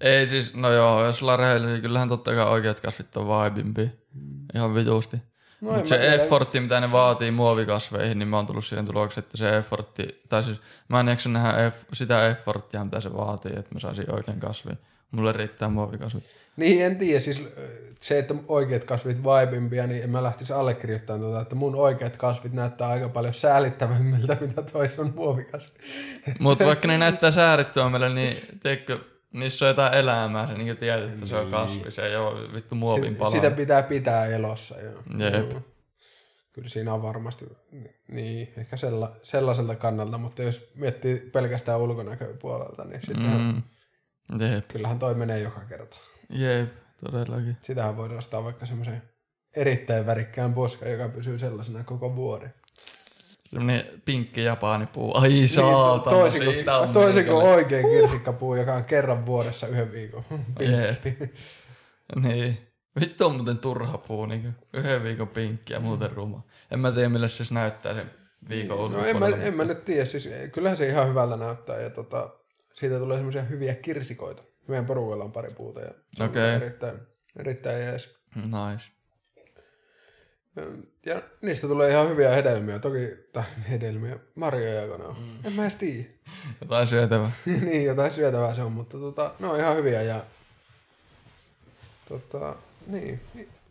Ei siis, no joo, jos ollaan rehellisiä, kyllähän totta kai oikeat kasvit on vaibimpi. Mm. Ihan vitusti. No Mutta se tiedä. effortti, mitä ne vaatii muovikasveihin, niin mä oon tullut siihen tulokseen, että se effortti, tai siis mä en jaksa nähdä eff, sitä efforttia, mitä se vaatii, että mä saisin oikein kasvin. Mulle riittää muovikasvi. Niin, en tiedä. Siis se, että oikeat kasvit vaibimpia, niin en mä lähtisi allekirjoittamaan tuota, että mun oikeat kasvit näyttää aika paljon säälittävämmiltä, <laughs> mitä toi sun muovikasvi. Mutta vaikka ne näyttää säälittävämmille, niin teikö, niissä on jotain elämää, se niin tiedät, että se on niin. kasvi, se ei ole vittu muovin pala. Sitä pitää pitää elossa, joo. Jep. Joo. Kyllä siinä on varmasti, niin, ehkä sella, sellaiselta kannalta, mutta jos miettii pelkästään ulkonäköpuolelta, niin sitten mm. Jep. kyllähän toi menee joka kerta. Jep, todellakin. Sitähän voidaan ostaa vaikka semmoisen erittäin värikkään poska, joka pysyy sellaisena koko vuoden. Semmoinen pinkki japanipuu. Ai niin, saatana, toisin kuin, siitä on toisin kuin oikein kirsikkapuu, joka on kerran vuodessa yhden viikon. <laughs> niin. Vittu on muuten turha puu, niin yhden viikon pinkki ja muuten ruma. En mä tiedä, millä se näyttää sen viikon niin. No en mä, en mä nyt tiedä, siis kyllähän se ihan hyvältä näyttää ja tota, siitä tulee semmoisia hyviä kirsikoita. Meidän porukalla on pari puuta ja se okay. on erittäin, erittäin jees. Nice. Ja niistä tulee ihan hyviä hedelmiä, toki, tai hedelmiä, marjoja kun on. Mm. En mä edes tiedä. <laughs> Jotain syötävää. <laughs> niin, jotain syötävää se on, mutta tota, ne on ihan hyviä ja tota, niin,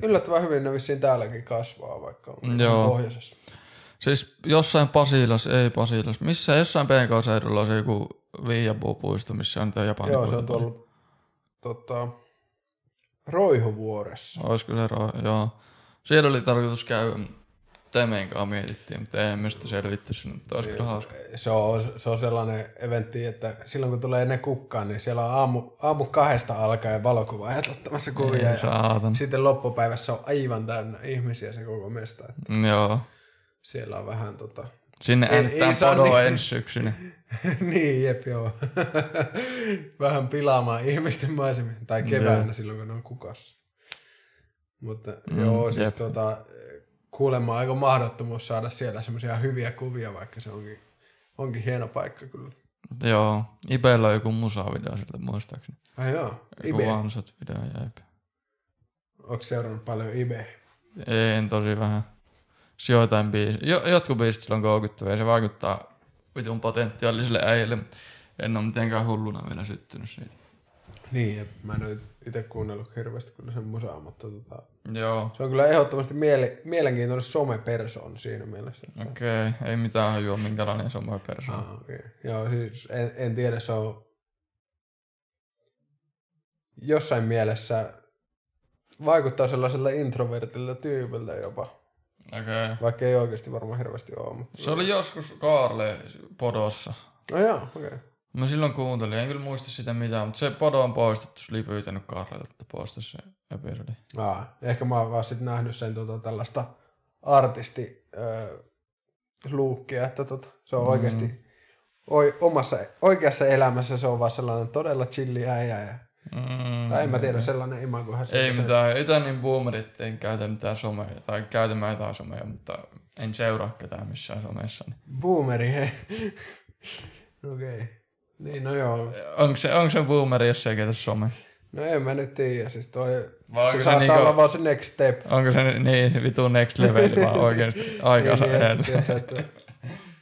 yllättävän hyvin ne vissiin täälläkin kasvaa, vaikka on Joo. pohjoisessa. Siis jossain Pasilas, ei Pasilas, missä jossain PK-seudulla on se joku viiapuupuisto, missä on tämä Japanin Joo, se on tuolla tota, Roihuvuoressa. Olisiko se Roihu, joo. Siellä oli tarkoitus käydä Temeen kanssa mietittiin, mutta ei mistä selvitty sinne, mutta olisi kyllä hauska. Se on, se on sellainen eventti, että silloin kun tulee ne kukkaan, niin siellä on aamu, aamu kahdesta alkaen valokuvaajat ottamassa kuvia. Ei, ja sitten loppupäivässä on aivan täynnä ihmisiä se koko mesta. Joo. Siellä on vähän tota... Sinne äänittää podoa niin... ensi syksynä. <laughs> niin, jep joo. <laughs> vähän pilaamaan ihmisten maisemia. Tai keväänä joo. silloin, kun ne on kukassa. Mutta mm, joo, siis jep. tota, kuulemma aika mahdottomuus saada siellä semmoisia hyviä kuvia, vaikka se onkin, onkin hieno paikka kyllä. Joo, Ibellä on joku musavideo sieltä muistaakseni. Ai joo, Ibe. Joku Hansot video, jep. Onko seurannut paljon Ibe? En tosi vähän. Joitain biisi. Jo, jotkut biisit sillä on koukuttavia se vaikuttaa vitun potentiaaliselle äijälle. En ole mitenkään hulluna vielä syttynyt siitä. Niin, mä en ole itse kuunnellut hirveästi kyllä sen musaa, mutta tota, Joo. se on kyllä ehdottomasti miele, mielenkiintoinen somepersoon siinä mielessä. Että... Okei, okay. ei mitään hajua minkälainen somepersoon. Ah, okay. Joo, siis en, en tiedä, se on jossain mielessä vaikuttaa sellaisella introvertilta tyypiltä jopa. Okay. Vaikka ei oikeasti varmaan hirveästi ole. Mutta... Se oli joskus Kaarle podossa. No joo, okei. Okay. Mä silloin kuuntelin, en kyllä muista sitä mitään, mutta se podo on poistettu, se oli pyytänyt Karlelta, että poista se episodi. Aa, ehkä mä oon vaan sit nähnyt sen tota, tällaista artisti luukkia, että tota, se on mm. oikeasti oi, omassa, oikeassa elämässä se on vaan sellainen todella chilli äijä. Ja, mm, tai en mä tiedä, sellainen imagohan se Ei mitään, itse niin boomerit, en käytä mitään somea, tai käytä mä jotain somea, mutta en seuraa ketään missään somessa. Niin. Boomeri, hei. <laughs> Okei. Okay. Niin, no joo. Onko se, onko se boomeri, jos ei käytä some? No en mä nyt tiedä, siis toi, Vai onko se se saattaa niinku- olla vaan se next step. Onko se niin se vitu next level <laughs> vaan oikeasti aikansa Niin, edellä? tiedätkö, että,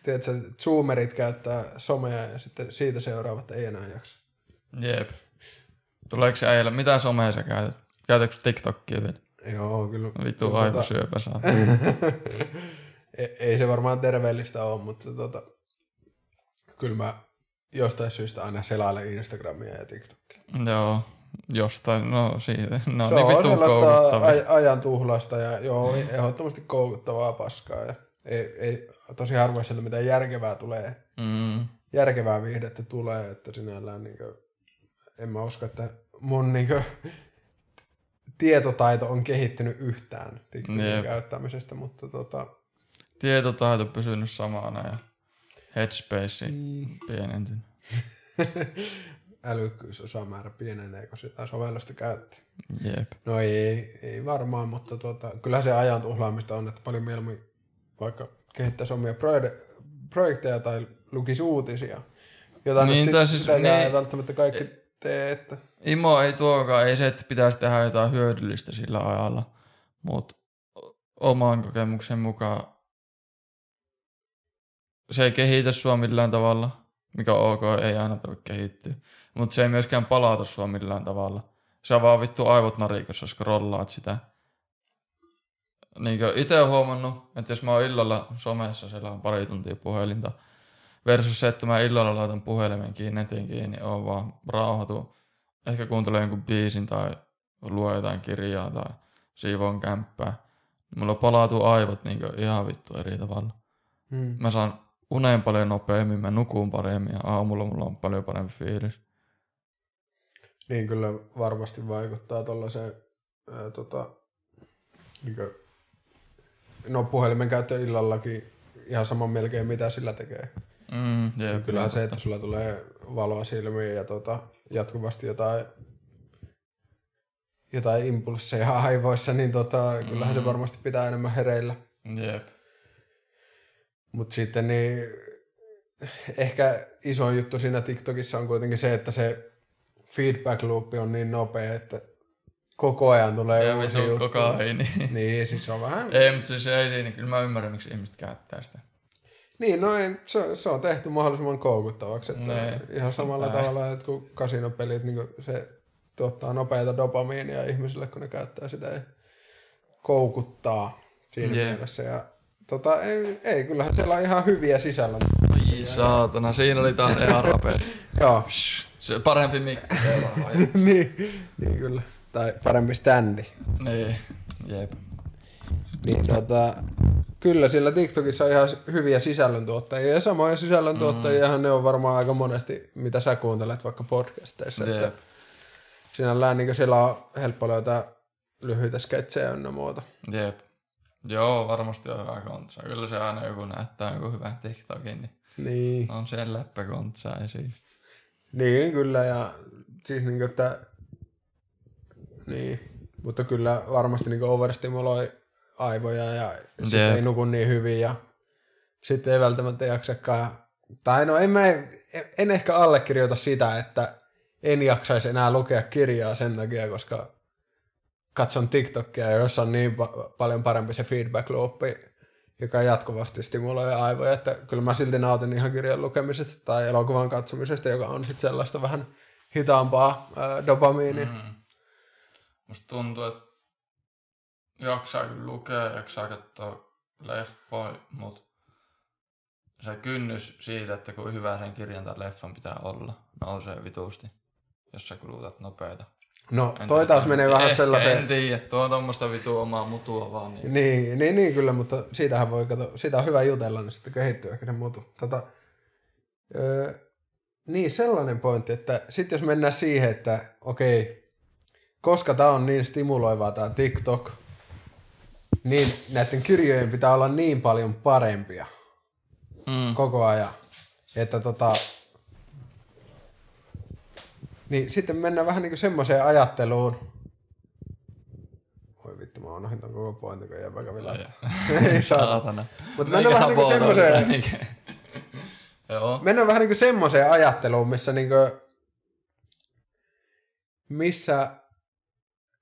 tiedätkö, että zoomerit käyttää somea ja sitten siitä seuraavat ei enää jaksa. Jep. Tuleeko se äijällä, mitä somea sä käytät? Käytätkö TikTokia vielä? Joo, kyllä. Vittu Tota- aivosyöpä saa. <laughs> ei, ei se varmaan terveellistä ole, mutta tota, kyllä mä jostain syystä aina selailen Instagramia ja TikTokia. Joo, jostain, no siitä. No se niin on sellaista aj- ajan tuhlasta ja joo, ehdottomasti koukuttavaa paskaa. Ja ei, ei, tosi harvoin sieltä mitään järkevää tulee, Mm. järkevää viihdettä tulee, että sinällään niin kuin, en mä usko, että mun niin kuin, tietotaito on kehittynyt yhtään TikTokin Jep. käyttämisestä, mutta tota, Tietotaito pysynyt samana ja headspace Mm. pienentynyt. <laughs> älykkyysosamäärä pienenee, kun sitä sovellusta käyttää. Jep. No ei, ei varmaan, mutta tota, kyllähän se ajan tuhlaamista on, että paljon mieluummin vaikka kehittäisi omia proide- projekteja tai lukisi uutisia. Jota Niin, nyt sit, siis- sitäkään niin. ei välttämättä kaikki tee, että Imo ei tuokaan, ei se, että pitäisi tehdä jotain hyödyllistä sillä ajalla, mutta oman kokemuksen mukaan se ei kehitä sua millään tavalla, mikä on ok, ei aina tarvitse kehittyä, mutta se ei myöskään palauta sua millään tavalla. Se vaan vittu aivot narikossa, scrollaat sitä. Niin itse olen huomannut, että jos mä oon illalla somessa, siellä on pari tuntia puhelinta, versus se, että mä illalla laitan puhelimen kiinni, netin kiinni, on vaan rauhoitu. Ehkä kuuntelen jonkun biisin tai luo jotain kirjaa tai siivoon kämppää. Mulla palautuu aivot niin ihan vittu eri tavalla. hmm. Mä saan uneen paljon nopeammin, mä nukun paremmin ja aamulla mulla on paljon parempi fiilis. niin kyllä varmasti vaikuttaa tuollaiseen tota, niin kuin, no puhelimen käyttö illallakin ihan saman melkein mitä sillä tekee. Mm, jep, Ja kyllähän se, että sulla tulee valoa silmiin ja tota, jatkuvasti jotain, jotain impulsseja <laughs> aivoissa, niin tota, kyllähän se varmasti pitää enemmän hereillä. Jep. Mutta sitten niin ehkä iso juttu siinä TikTokissa on kuitenkin se, että se feedback loop on niin nopea, että koko ajan tulee Ja uusi juttu. kokaini. Niin, siis se on vähän... ei, mutta siis ei siinä. Kyllä mä ymmärrän, miksi ihmiset käyttää sitä. Niin, no ei, se, se on tehty mahdollisimman koukuttavaksi. Että Ne. ihan samalla Näin. tavalla, että kun kasinopelit, niin se tuottaa nopeita dopamiinia ihmisille, kun ne käyttää sitä ja koukuttaa siinä Jep. mielessä. Ja, tota, ei, ei, kyllähän siellä on ihan hyviä sisällä. Ai saatana, siinä oli taas ihan rapea. <laughs> Joo, Se parempi mikki <laughs> niin, niin kyllä. Tai parempi standi. niin, jep. Niin tota, kyllä sillä TikTokissa on ihan hyviä sisällöntuottajia ja samoja sisällöntuottajiahan ne on varmaan aika monesti, mitä sä kuuntelet vaikka podcasteissa. Jep. Että sinällään niin siellä on helppo löytää lyhyitä sketsejä ynnä muuta. Jep. Joo, varmasti on hyvä kontsa. Kyllä se aina joku näyttää joku hyvän TikTokin, niin Niin, on siellä läppäkontsa esiin. niin kyllä ja siis niin että niin, mutta kyllä varmasti niin overstimuloi aivoja ja sitten ei nuku niin hyvin ja sitten ei välttämättä jaksakaan. Tai no en mä, en ehkä allekirjoita sitä, että en jaksaisi enää lukea kirjaa sen takia, koska katson TikTokia, jossa on niin pa- paljon parempi se feedback loopi, joka jatkuvasti stimuloi aivoja, että kyllä mä silti nautin ihan kirjan lukemisesta tai elokuvan katsomisesta, joka on sitten sellaista vähän hitaampaa ää, dopamiinia. Mm. Musta tuntuu, että jaksaa kyllä lukea, jaksaa katsoa leffoja, mutta se kynnys siitä, että kuin hyvä sen kirjan tai leffan pitää olla, nousee vitusti, jos sä kulutat nopeita. No En toi taas menee vähän ehkä, sellaiseen... En tiedä, tuo on tommoista vitu omaa mutua vaan. Niin. Niin, niin, niin, kyllä, mutta siitähän voi kato, siitä on hyvä jutella, niin sitten kehittyy ehkä se mutu. Tota, öö, niin, sellainen pointti, että sitten jos mennään siihen, että okei, koska tämä on niin stimuloivaa tämä TikTok, niin näiden kirjojen pitää olla niin paljon parempia Mm. koko ajan, että tota, niin sitten mennään vähän niin kuin semmoiseen ajatteluun, voi vittu, mä unohdin ton koko pointin, kun jäbä kävi laittaa. Ei saa. Saatana. Mutta mennään vähän niinku semmoiseen, Joo. mennään vähän niinku semmoiseen ajatteluun, missä niinku, missä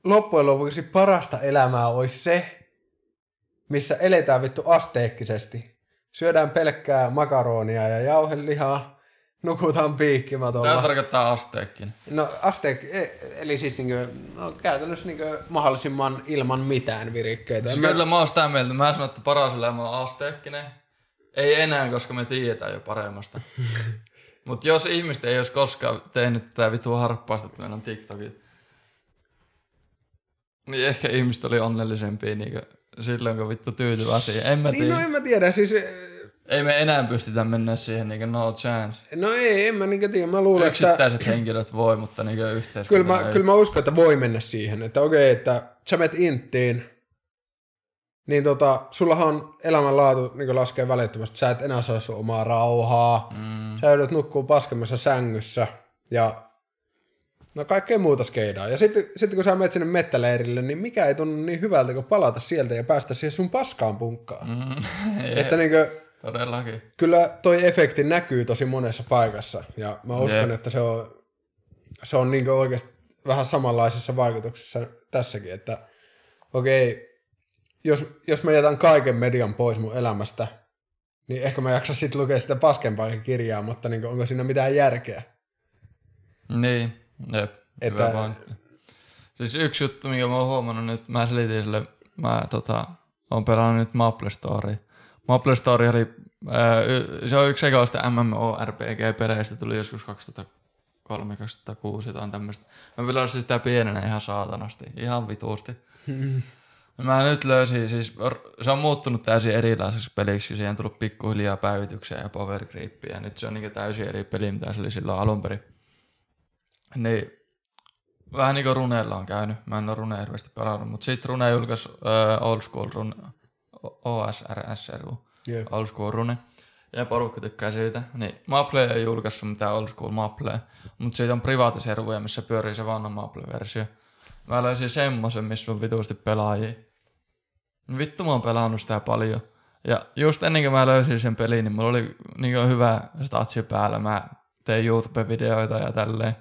loppujen lopuksi parasta elämää olisi se, missä eletään vittu asteekkisesti. Syödään pelkkää makaronia ja jauhelihaa, nukutaan piikkimatolla. Tämä tarkoittaa asteekkin. No asteek, e- eli siis niinku, no, käytännössä niinku mahdollisimman ilman mitään virikkeitä. Siis kyllä mä oon sitä mieltä. Mä sanon, että paras elämä on asteekkinen. Ei enää, koska me tiedetään jo paremmasta. <laughs> Mutta jos ihmiset ei olisi koskaan tehnyt tätä että meillä on TikTokit, niin ehkä ihmiset oli onnellisempia niin silloin, kun vittu tyytyväisiä. En mä Niin, tiedä. no en mä tiedä, siis... Ei me enää pystytä mennä siihen niin no chance. No ei, en mä niinku tiedä, mä luulen, että... Yksittäiset henkilöt voi, mutta niin yhteiskunta Kyllä mä, ei. kyllä mä uskon, että voi mennä siihen, että okei, että sä menet inttiin, niin tota, sullahan on elämänlaatu niin laskee välittömästi. Sä et enää saa sun omaa rauhaa. Mm. Sä joudut nukkuu paskemmassa sängyssä ja no kaikkea muuta skeidaa. Ja sitten, sitten kun sä menet sinne mettäleirille, niin mikä ei tunnu niin hyvältä kuin palata sieltä ja päästä siihen sun paskaan punkkaan. Mm. <laughs> että niin kuin, Todellakin. kyllä toi efekti näkyy tosi monessa paikassa. Ja mä uskon, Jep. että se on, se on niin oikeasti vähän samanlaisessa vaikutuksessa tässäkin, että okei, jos, jos mä jätän kaiken median pois mun elämästä, niin ehkä mä jaksan sitten lukea sitä paskempaakin kirjaa, mutta niin onko siinä mitään järkeä? Niin, jep. Että- Hyvä pointti. Siis yksi juttu, minkä mä oon huomannut nyt, mä selitin sille, mä tota, oon pelannut nyt Maple Story. Maple Story oli, se on yksi ekoista MMORPG-pereistä, tuli joskus 2003 2006 jotain tämmöistä. Mä pelasin sitä pienenä ihan saatanasti, ihan vituusti. <laughs> Mä nyt löysin, siis se on muuttunut täysin erilaiseksi peliksi, siihen on tullut pikkuhiljaa päivityksiä ja power creepia, nyt se on niin täysin eri peli, mitä se oli silloin alun perin. Niin, vähän niin kuin Runeella on käynyt, mä en ole Runea hirveästi pelannut, mutta sitten Rune julkaisi äh, Old School Rune, OSR, SRU, Jep. Old School Rune, ja porukka tykkää siitä. Niin, Maple ei julkaissut mitään Old School Maple, mutta siitä on privaateservuja, missä pyörii se vanha Maple-versio. Mä löysin semmosen, missä on vituusti pelaajia. Vittu mä oon pelannut sitä paljon. Ja just ennen kuin mä löysin sen pelin, niin mulla oli niin hyvä statsi päällä. Mä tein YouTube-videoita ja tälleen.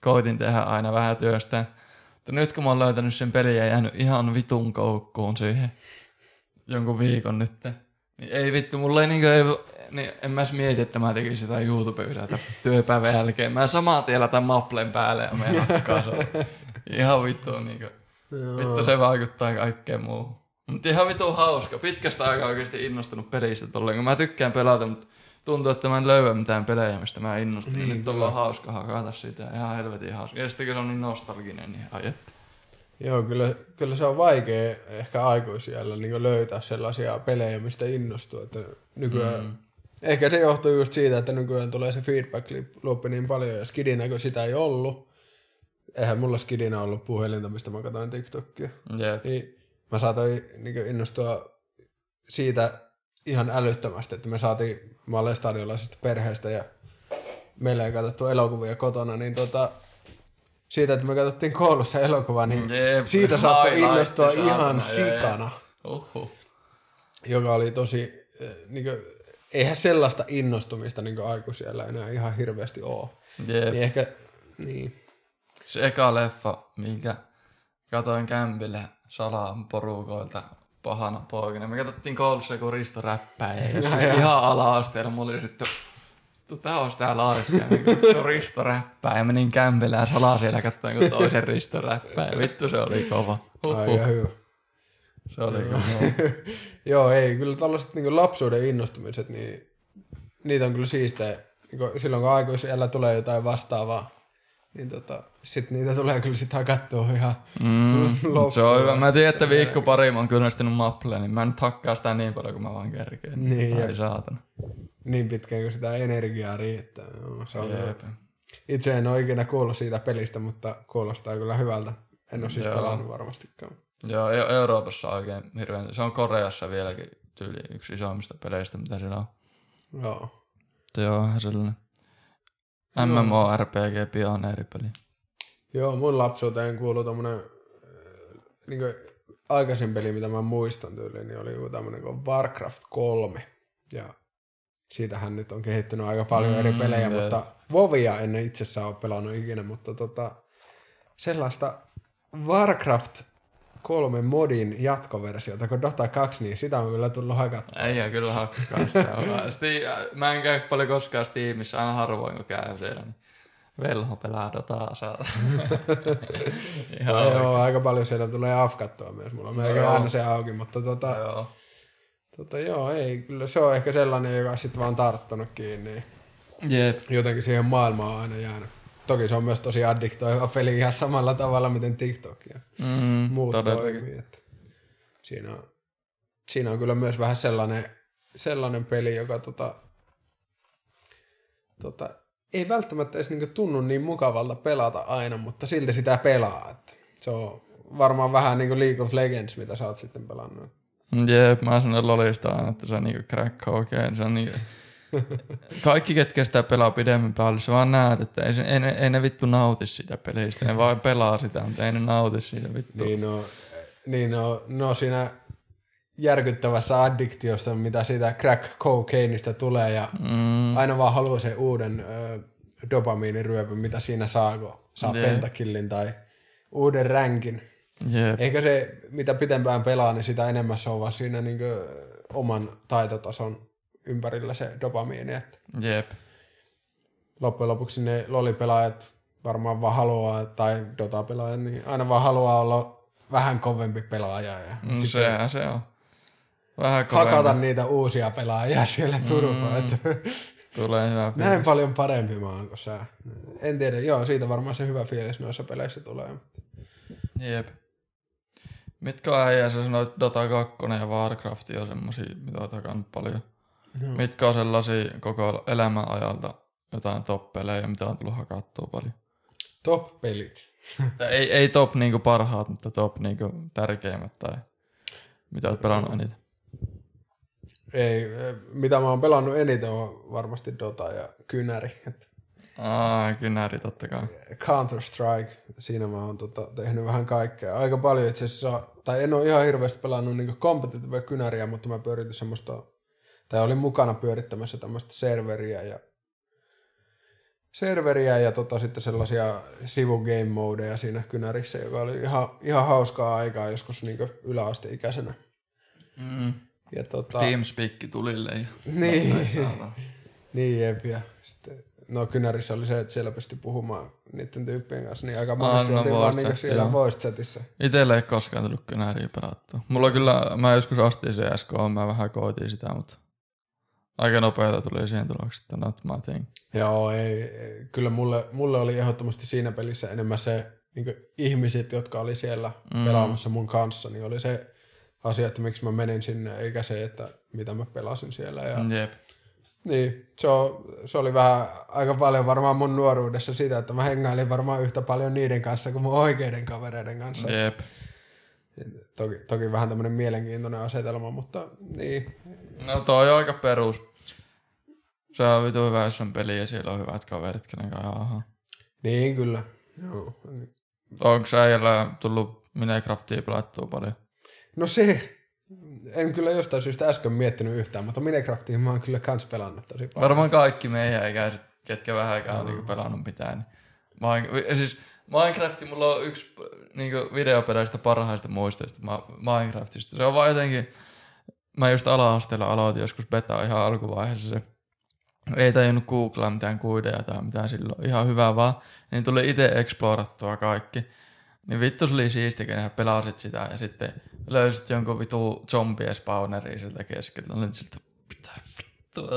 Koitin tehdä aina vähän työstä. Mutta nyt kun mä oon löytänyt sen pelin ja jäänyt ihan vitun koukkuun siihen jonkun viikon nyt. Niin ei vittu, mulla ei niinku, ei, niin en mä edes mieti, että mä tekisin jotain YouTube-videota työpäivän jälkeen. Mä saman tien laitan Maplen päälle ja menen hakkaa. Ihan vittu niinku. Vittu se vaikuttaa kaikkeen muuhun. Mutta ihan vittu hauska. Pitkästä aikaa oikeasti innostunut pelistä tolleen, kun mä tykkään pelata, mutta tuntuu, että mä en löyä mitään pelejä, mistä mä innostun. Niin, nyt on vaan hauska hakata sitä. Ihan helvetin hauska. Ja sitten kun se on niin nostalginen, niin ai että. Joo, kyllä, kyllä se on vaikea ehkä aikuisiellä niin löytää sellaisia pelejä, mistä innostuu. Että nykyään, mm. Ehkä se johtuu just siitä, että nykyään tulee se feedback loopi niin paljon, ja skidinäkö sitä ei ollut. Eihän mulla skidinä ollut puhelinta, mistä mä katsoin TikTokia. Jep. Niin mä saatoin niin innostua siitä ihan älyttömästi, että me saatiin, mä olen stadiolaisesta perheestä ja meillä ei katsottu elokuvia kotona, niin tota, siitä, että me katsottiin koulussa elokuvaa, niin Jep, siitä saattoi innostua ihan sikana, Uhu. joka oli tosi, eh, niin kuin, eihän sellaista innostumista niin aikuisiellä enää ihan hirveästi ole. Jep. Niin ehkä, niin. Se eka leffa, minkä katoin kämpillä salaa porukoilta pahana poikana. Me katsottiin koulussa joku Risto räppäjä ja se <laughs> oli ihan ala-asteella. Mulla oli sitten, vittu tää olisi täällä aistia. Se on Risto räppää ja menin kämpillä ja salaa siellä katsoin kun toisen Risto räppää. Ja vittu se oli kova. Huhhuh. Aika hyvä. Se oli kova. <laughs> Joo, ei, kyllä tällaiset niin lapsuuden innostumiset, niin niitä on kyllä siistejä. Niin silloin kun aikuisella tulee jotain vastaavaa, niin tota, sit niitä tulee kyllä sitä hakattua ihan Mm, loppuun se on hyvä. Mä tiedän, että viikko pari mä oon kyllästynyt Mapleen, niin mä en nyt hakkaa sitä niin paljon kuin mä vaan kerkeen. Niin, Ai saatana. niin pitkään kuin sitä energiaa riittää. Joo, se on. Itse en ole ikinä kuullut siitä pelistä, mutta kuulostaa kyllä hyvältä. En ole siis Joo. pelannut varmastikaan. Joo, E- Euroopassa oikein hirveän. Se on Koreassa vieläkin tyyli yksi isoimmista peleistä, mitä siellä on. Joo. Ihan sellainen MMORPG pioneeripeli. Joo, mun lapsuuteen kuuluu tommonen niin aikaisin peli, mitä mä muistan tyyliin, niin oli joku tämmönen kuin Warcraft 3. Ja siitähän nyt on kehittynyt aika paljon eri Mm, pelejä, jep. mutta Vovia en itse asiassa ole pelannut ikinä, mutta tota, sellaista Warcraft kolme modin jatkoversiota kuin Dota 2, niin sitä on kyllä tullut hakattua. Ei kyllä hakkaa sitä. Sti- mä en käy paljon koskaan Steamissa, aina harvoin kun käy siellä. Niin velho pelaa Dotaa saata. <laughs> Ihan no, joo, aika paljon siellä tulee afkattua myös. Mulla on melkein aina se auki, mutta tota, joo. Tota, joo, ei, kyllä se on ehkä sellainen, joka sitten vaan tarttunut kiinni. Jep. Jotenkin siihen maailmaan on aina jäänyt. Toki se on myös tosi addiktoiva peli ihan samalla tavalla, miten TikTok ja mm, muut toimii. Että siinä, on, siinä on kyllä myös vähän sellainen, sellainen peli, joka tota, tota, ei välttämättä edes niinku tunnu niin mukavalta pelata aina, mutta silti sitä pelaa. Että se on varmaan vähän niin kuin League of Legends, mitä sä oot sitten pelannut. Jep, mä sanon Lolista aina, että se on niinku crack oikein. Se on niinku, kaikki, ketkä sitä pelaa pidemmän päälle, se vaan näet, että ei, ei, ei, ei ne vittu nauti sitä pelistä. Ne vaan pelaa sitä, mutta ei ne nauti siitä vittu. Niin no, niin no, no siinä järkyttävässä addiktiossa, mitä siitä crack cocaineista tulee ja mm. aina vaan haluaa sen uuden ö, dopamiiniryöpyn, mitä siinä saa, kun saa yeah. pentakillin tai uuden ränkin. Yep. Ehkä se, mitä pitempään pelaa, niin sitä enemmän se on vaan siinä niin oman taitotason ympärillä se dopamiini. Että Jep. Loppujen lopuksi ne lolipelaajat varmaan vaan haluaa, tai Dota-pelaajat, niin aina vaan haluaa olla vähän kovempi pelaaja. Ja mm, sehän se on. Vähän kovempi. Hakata niitä uusia pelaajia siellä turpaan. Mm. Tulee hyvä <laughs> fiilis. Näin paljon parempi mä oon kuin sä. En tiedä, joo, siitä varmaan se hyvä fiilis noissa peleissä tulee. Jep. Mitkä äijä, sä sanoit Dota 2 ja Warcraft on semmosia, mitä oot paljon. No. Mitkä on sellaisia koko elämän ajalta jotain top-pelejä, mitä on tullut hakattua paljon? Top-pelit. <laughs> ei, ei top niinku parhaat, mutta top niinku tärkeimmät tai mitä oot pelannut eniten? Ei, mitä mä oon pelannut eniten on varmasti Dota ja Kynäri. Aa, Kynäri totta kai. Counter-Strike, siinä mä oon tota, tehnyt vähän kaikkea. Aika paljon itse asiassa, tai en ole ihan hirveästi pelannut niin competitive Kynäriä, mutta mä pyöritin semmoista, tai olin mukana pyörittämässä tämmöistä serveriä ja serveriä ja tota, sitten sellaisia sivu game modeja siinä kynärissä, joka oli ihan, ihan hauskaa aikaa joskus niin yläasteikäisenä. Mm. Ja tota... Teamspeak tulille. Ja niin, niin jep, ja sitten, no kynärissä oli se, että siellä pystyi puhumaan niiden tyyppien kanssa, niin aika monesti ah, oltiin vaan niin siellä voice chatissa. Itelle ei koskaan tullut kynäriä pelattua. Mulla kyllä, mä joskus astin CSK, mä vähän koitin sitä, mutta aika nopeata tuli siihen tulokseen, että not my thing. Joo, ei, kyllä mulle, mulle oli ehdottomasti siinä pelissä enemmän se niin ihmiset, jotka oli siellä mm. pelaamassa mun kanssa, niin oli se asia, että miksi mä menin sinne, eikä se, että mitä mä pelasin siellä. Ja, Jep. Niin, se, on, se oli vähän aika paljon varmaan mun nuoruudessa sitä, että mä hengailin varmaan yhtä paljon niiden kanssa kuin mun oikeiden kavereiden kanssa. Jep. Toki, toki vähän tämmöinen mielenkiintoinen asetelma, mutta niin. No toi on aika perus. Se on vitu hyvä, jos on peli ja siellä on hyvät kaverit, kenen kanssa. Niin, kyllä. Joo. Onko äijällä tullut Minecraftia pelattua paljon? No se, en kyllä jostain syystä äsken miettinyt yhtään, mutta Minecraftiin mä oon kyllä kans pelannut tosi paljon. Varmaan kaikki meidän ikäiset, ketkä vähänkään on niinku pelannut mitään. Niin. siis Minecraft mulla on yksi niinku videoperäistä parhaista muistoista Minecraftista. Se on vaan jotenkin, mä just ala-asteella aloitin joskus beta ihan alkuvaiheessa se ei tajunnut googlaa mitään kuideja tai mitään silloin. Ihan hyvä vaan. Niin tuli itse explorattua kaikki. Niin vittu se oli siistiä, kun pelasit sitä ja sitten löysit jonkun vitu zombie spawneria siltä keskeltä. Olin siltä, mitä vittu.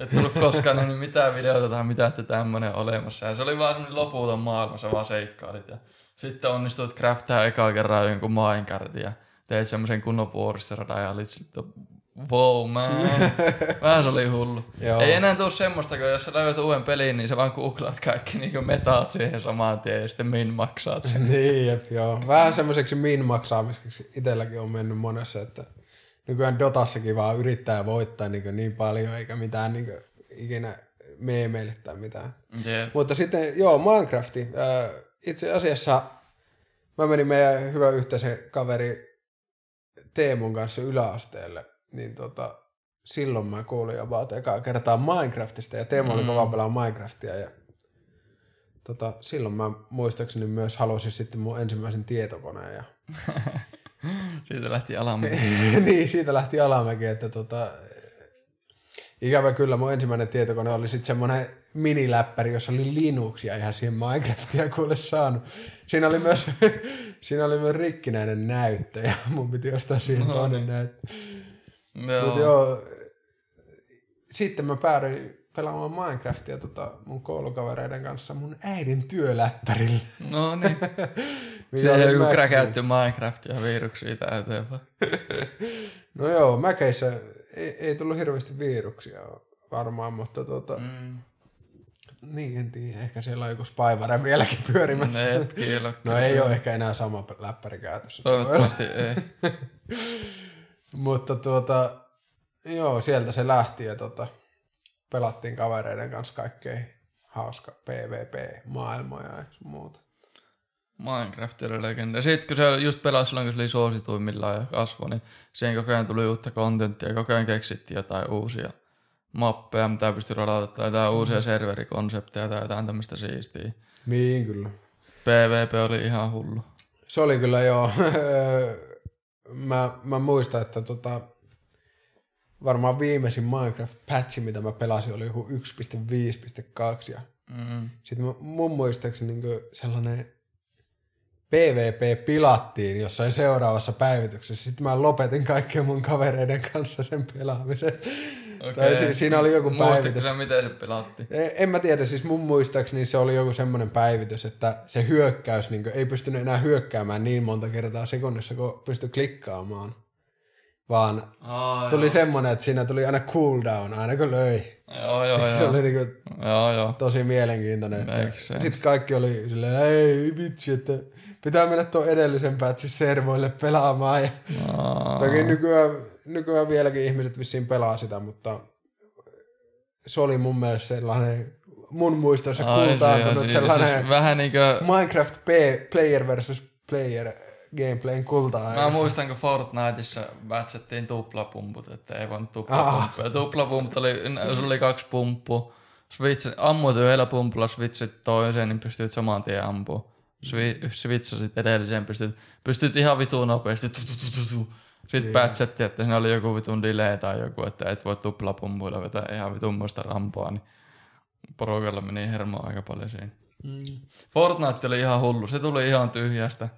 Et tullut koskaan niin mitään videota tai mitään, että tämmönen olemassa. Ja se oli vaan semmonen loputon maailma, sä vaan seikkailit. Ja sitten onnistuit craftaa eka kerran jonkun minecartin ja teit semmoisen kunnon vuoristoradan ja olit sitten, wow man. <laughs> Vähän se oli hullu. Joo. Ei enää tuu semmoista, kun jos sä löydät uuden pelin, niin sä vaan googlaat kaikki niin metaat siihen samaan tien ja sitten min maksaat sen. niin, jep, joo. Vähän semmoiseksi min maksaamiseksi itselläkin on mennyt monessa, että nykyään Dotassakin vaan yrittää voittaa niin, niin paljon, eikä mitään niin ikinä meemeille tai mitään. Yeah. Mutta sitten, joo, Minecrafti. Äh, itse asiassa mä menin meidän hyvä yhteisen kaveri Teemun kanssa yläasteelle niin tota, silloin mä kuulin about ekaa kertaa Minecraftista ja Teemu mm. oli kova pelaa Minecraftia ja tota, silloin mä muistaakseni myös halusin sitten mun ensimmäisen tietokoneen. Ja... <laughs> <laughs> siitä lähti alamäki. <laughs> niin, siitä lähti alamäki, että tota, ikävä kyllä mun ensimmäinen tietokone oli sitten semmoinen miniläppäri, jossa oli Linuxia ihan siihen Minecraftia kuule saanut. Siinä oli myös, <laughs> siinä oli myös rikkinäinen näyttö ja mun piti ostaa siihen no, toinen niin. näyttö. Joo. Mut joo, sitten mä päädyin pelaamaan Minecraftia tota mun koulukavereiden kanssa mun äidin työläppärillä. No niin. Se on joku kräkäytty Minecraftia viruksia täyteen <laughs> No joo, mäkeissä ei, ei tullut hirveästi viruksia varmaan, mutta tota, mm. niin en tiedä, ehkä siellä on joku spyware vieläkin pyörimässä. Ne, no ei ole ehkä enää sama läppäri käytössä. Toivottavasti ei. <laughs> mutta tuota, joo, sieltä se lähti ja tota, pelattiin kavereiden kanssa kaikkein hauska PvP-maailmoja ja muuta. Minecraft oli legenda. Sitten kun se just pelasi silloin, kun se oli suosituimmillaan ja kasvoi, niin siihen koko ajan tuli uutta kontenttia ja koko ajan keksittiin jotain uusia mappeja, mitä pystyi ladata, tai jotain mm. uusia serverikonsepteja tai jotain tämmöistä siistiä. Niin, kyllä. PvP oli ihan hullu. Se oli kyllä joo. <laughs> mä, mä muistan, että tota, varmaan viimeisin Minecraft-patchi, mitä mä pelasin, oli joku 1.5.2. Ja mm. Sitten mä, mun muistaakseni niin sellainen PvP pilattiin jossain seuraavassa päivityksessä. Sitten mä lopetin kaikkien mun kavereiden kanssa sen pelaamisen. Okay. Tai si- siinä oli joku päivitys. Sä, miten se pelatti? En, en mä tiedä, siis mun muistaakseni se oli joku semmoinen päivitys, että se hyökkäys niin ei pystynyt enää hyökkäämään niin monta kertaa sekunnissa, kun pystyi klikkaamaan vaan oh, tuli joo. semmoinen, että siinä tuli aina cooldown aina kun löi. Joo, joo, <laughs> se joo. oli niinku joo, joo. tosi mielenkiintoinen. Sitten kaikki oli silleen, ei vitsi, että pitää mennä tuon edellisen patchin servoille pelaamaan. Ja oh. Toki nykyään, nykyään vieläkin ihmiset vissiin pelaa sitä, mutta se oli mun mielestä sellainen mun muistoissa kultaantunut se, sellainen siis vähän niin kuin... Minecraft player versus player gameplayn kultaa. Mä muistan, kun Fortniteissa vätsettiin tuplapumput, että ei voinut tuplapumppuja. Ah. Tuplapumput oli, sulla oli kaksi pumppua. Switch, ammuit yhdellä pumpulla, switchit toiseen, niin pystyt saman tien ampua. Switchasit edelliseen, pystyt, pystyt ihan vituun nopeasti. Sitten päätsettiin, että siinä oli joku vitun delay tai joku, että et voi tuplapumpuilla vetää ihan vitun muista rampoa, niin porukalla meni hermoa aika paljon siinä. Mm. Fortnite oli ihan hullu, se tuli ihan tyhjästä.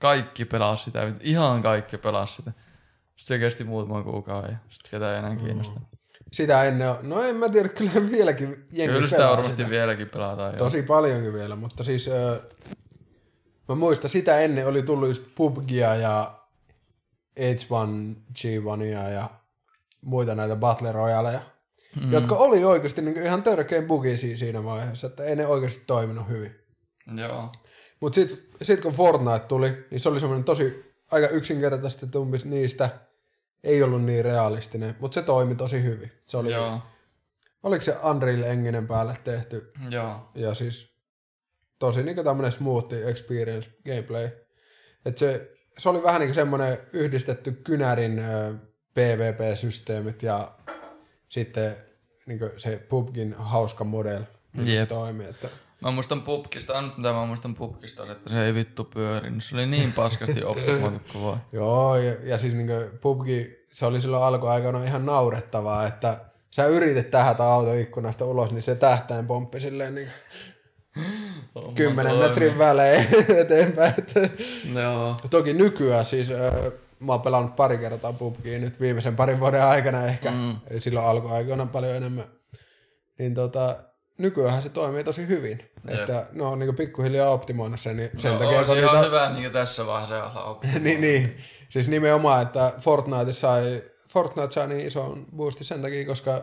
Kaikki pelasi sitä, ihan kaikki pelasi sitä. Sitten se kesti muutaman kuukauden ja sitten ketään ei enää kiinnosta. Sitä ennen, no en mä tiedä, kyllä vieläkin jengi Kyllä sitä varmasti sitä. vieläkin pelataan. Tosi jo. paljonkin vielä, mutta siis äh, mä muistan, sitä ennen oli tullut just PUBGia ja H1, G1 ja muita näitä Battle Royaleja, mm. jotka oli oikeasti niin ihan törkeä bugisia siinä vaiheessa, että ei ne oikeasti toiminut hyvin. Joo. Mutta sitten sit kun Fortnite tuli, niin se oli semmoinen tosi aika yksinkertaisesti tumpis niistä. Ei ollut niin realistinen, mutta se toimi tosi hyvin. Se oli, Joo. Oliko se Unreal Enginen päälle tehty? Joo. Ja siis tosi niin tämmöinen smooth experience gameplay. Et se, se oli vähän niin semmoinen yhdistetty kynärin PvP-systeemit ja sitten niin se PUBGin hauska model, niin se toimii. Että Mä muistan pubkista, annut mitä mä muistan pubkista, että se ei vittu pyörinyt. Se oli niin paskasti optimoitu kuin voi. Joo, ja, ja siis niin PUBG, se oli silloin alkuaikana ihan naurettavaa, että sä yritit tähätä autoikkunasta ulos, niin se tähtäin pomppi silleen niin oh, kymmenen metrin välein <laughs> eteenpäin. Joo. Toki nykyään siis äh, mä oon pelannut pari kertaa PUBGia nyt viimeisen parin vuoden aikana ehkä, mm. silloin alkuaikoina paljon enemmän. Niin tota, nykyään se toimii tosi hyvin. Jep. Että ne on niin pikkuhiljaa optimoinut sen. Niin sen no, takia, se niitä... on hyvä niin tässä vaiheessa olla niin, niin. Siis nimenomaan, että Fortnite sai, Fortnite sai niin ison boosti sen takia, koska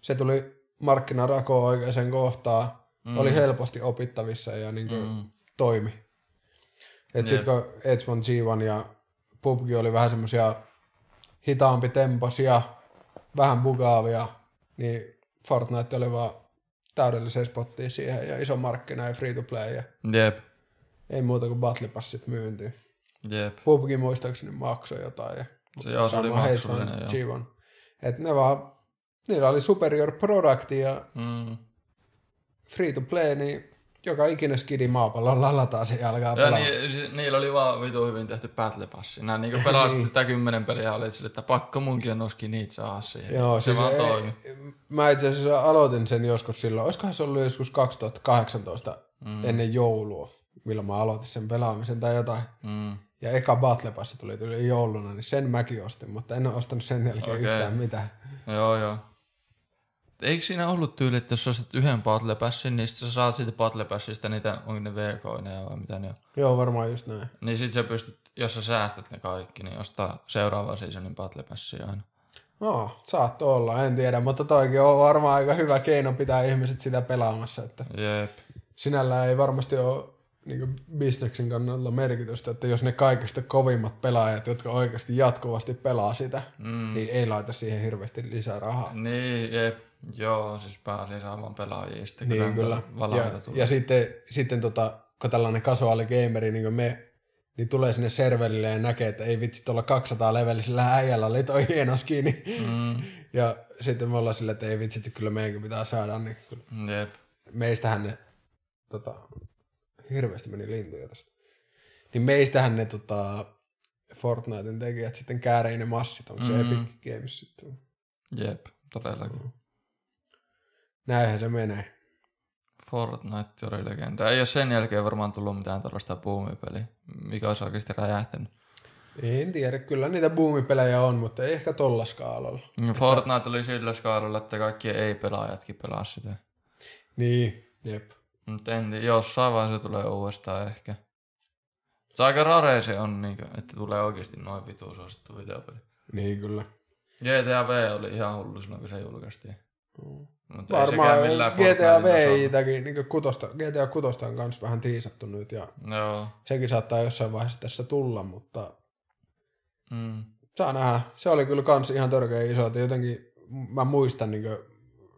se tuli markkinarakoon oikeaan kohtaan. Mm. Oli helposti opittavissa ja niin mm. toimi. Et sitten kun H1G1 ja PUBG oli vähän semmoisia hitaampi temposia, vähän bugaavia, niin Fortnite oli vaan täydelliseen spottiin siihen ja iso markkina ja free to play. Ja Jep. Ei muuta kuin battle passit myyntiin. Jep. PUBG muistaakseni maksoi jotain. Ja se, joo, se oli maksullinen. joo. Et ne vaan, niillä oli superior product ja mm. free to play, niin joka ikinen skidi maapallolla lataa se ja alkaa Ja pelaa. ni, si- niillä oli vaan vitu hyvin tehty battle passi. Nää niinku <laughs> pelasit Niin. sitä kymmenen peliä ja olit sille, että pakko munkin noskin niitä saa siihen. Joo, se siis vaan toimi. Mä itse asiassa aloitin sen joskus silloin, olisikohan se ollut joskus 2018 mm. ennen joulua, milloin mä aloitin sen pelaamisen tai jotain. Mm. Ja eka Battle Pass tuli tuli jouluna, niin sen mäkin ostin, mutta en ole ostanut sen jälkeen okay. yhtään mitään. Joo, joo. Eikö siinä ollut tyyli, että jos ostat yhden Battle Passin, niin sä saat siitä Battle Passista niitä, onko ne VK-neja vai mitä ne on. Joo, varmaan just näin. Niin sit sä pystyt, jos sä säästät ne kaikki, niin ostaa seuraava seasonin Battle Passia aina. No, saattoi olla, en tiedä, mutta toikin on varmaan aika hyvä keino pitää ihmiset sitä pelaamassa, että Jep. sinällään ei varmasti ole niin bisneksen kannalta merkitystä, että jos ne kaikista kovimmat pelaajat, jotka oikeasti jatkuvasti pelaa sitä, mm. niin ei laita siihen hirveästi lisää rahaa. Niin, jep. Joo, siis pääsee saamaan pelaajia sitten. Niin kyllä. Ja, tulee. ja sitten, sitten tota, kun tällainen kasuaali gameri niin kuin me, niin tulee sinne serverille ja näkee, että ei vitsi tuolla 200 levelisellä äijällä oli toi hieno skini. Mm, <laughs> Ja sitten me ollaan silleen, että ei vitsi, että kyllä meidänkin pitää saada, niin kyllä jep. meistähän ne, tota, hirveästi meni lintuja tästä. Niin meistähän ne tota, Fortnitein tekijät sitten käärei ne massit, onko se Mm. Epic Games sitten. Jep, todellakin. Näinhän se menee. Fortnite oli legenda. Ei ole sen jälkeen varmaan tullut mitään tällaista boomipeliä, mikä olisi oikeasti räjähtänyt. En tiedä, kyllä niitä boomipelejä on, mutta ei ehkä tolla skaalalla. Mm, Fortnite oli sillä skaalalla, että kaikki ei-pelaajatkin pelaa sitä. Niin, jep. Mutta en tiedä, jossain vaiheessa se tulee uudestaan ehkä. Se aika rare se on, niin että tulee oikeasti noin vitu suosittu videopeli. Niin kyllä. GTA V oli ihan hullu silloin, kun se julkaistiin. Mutta Varmaan ei GTA. VItäkin, niin kutosta, GTA 6 on kanssa vähän tiisattu nyt ja Joo. sekin saattaa jossain vaiheessa tässä tulla, mutta Mm. saa nähdä. Se oli kyllä kans ihan törkeä iso, että jotenkin mä muistan, niin kuin,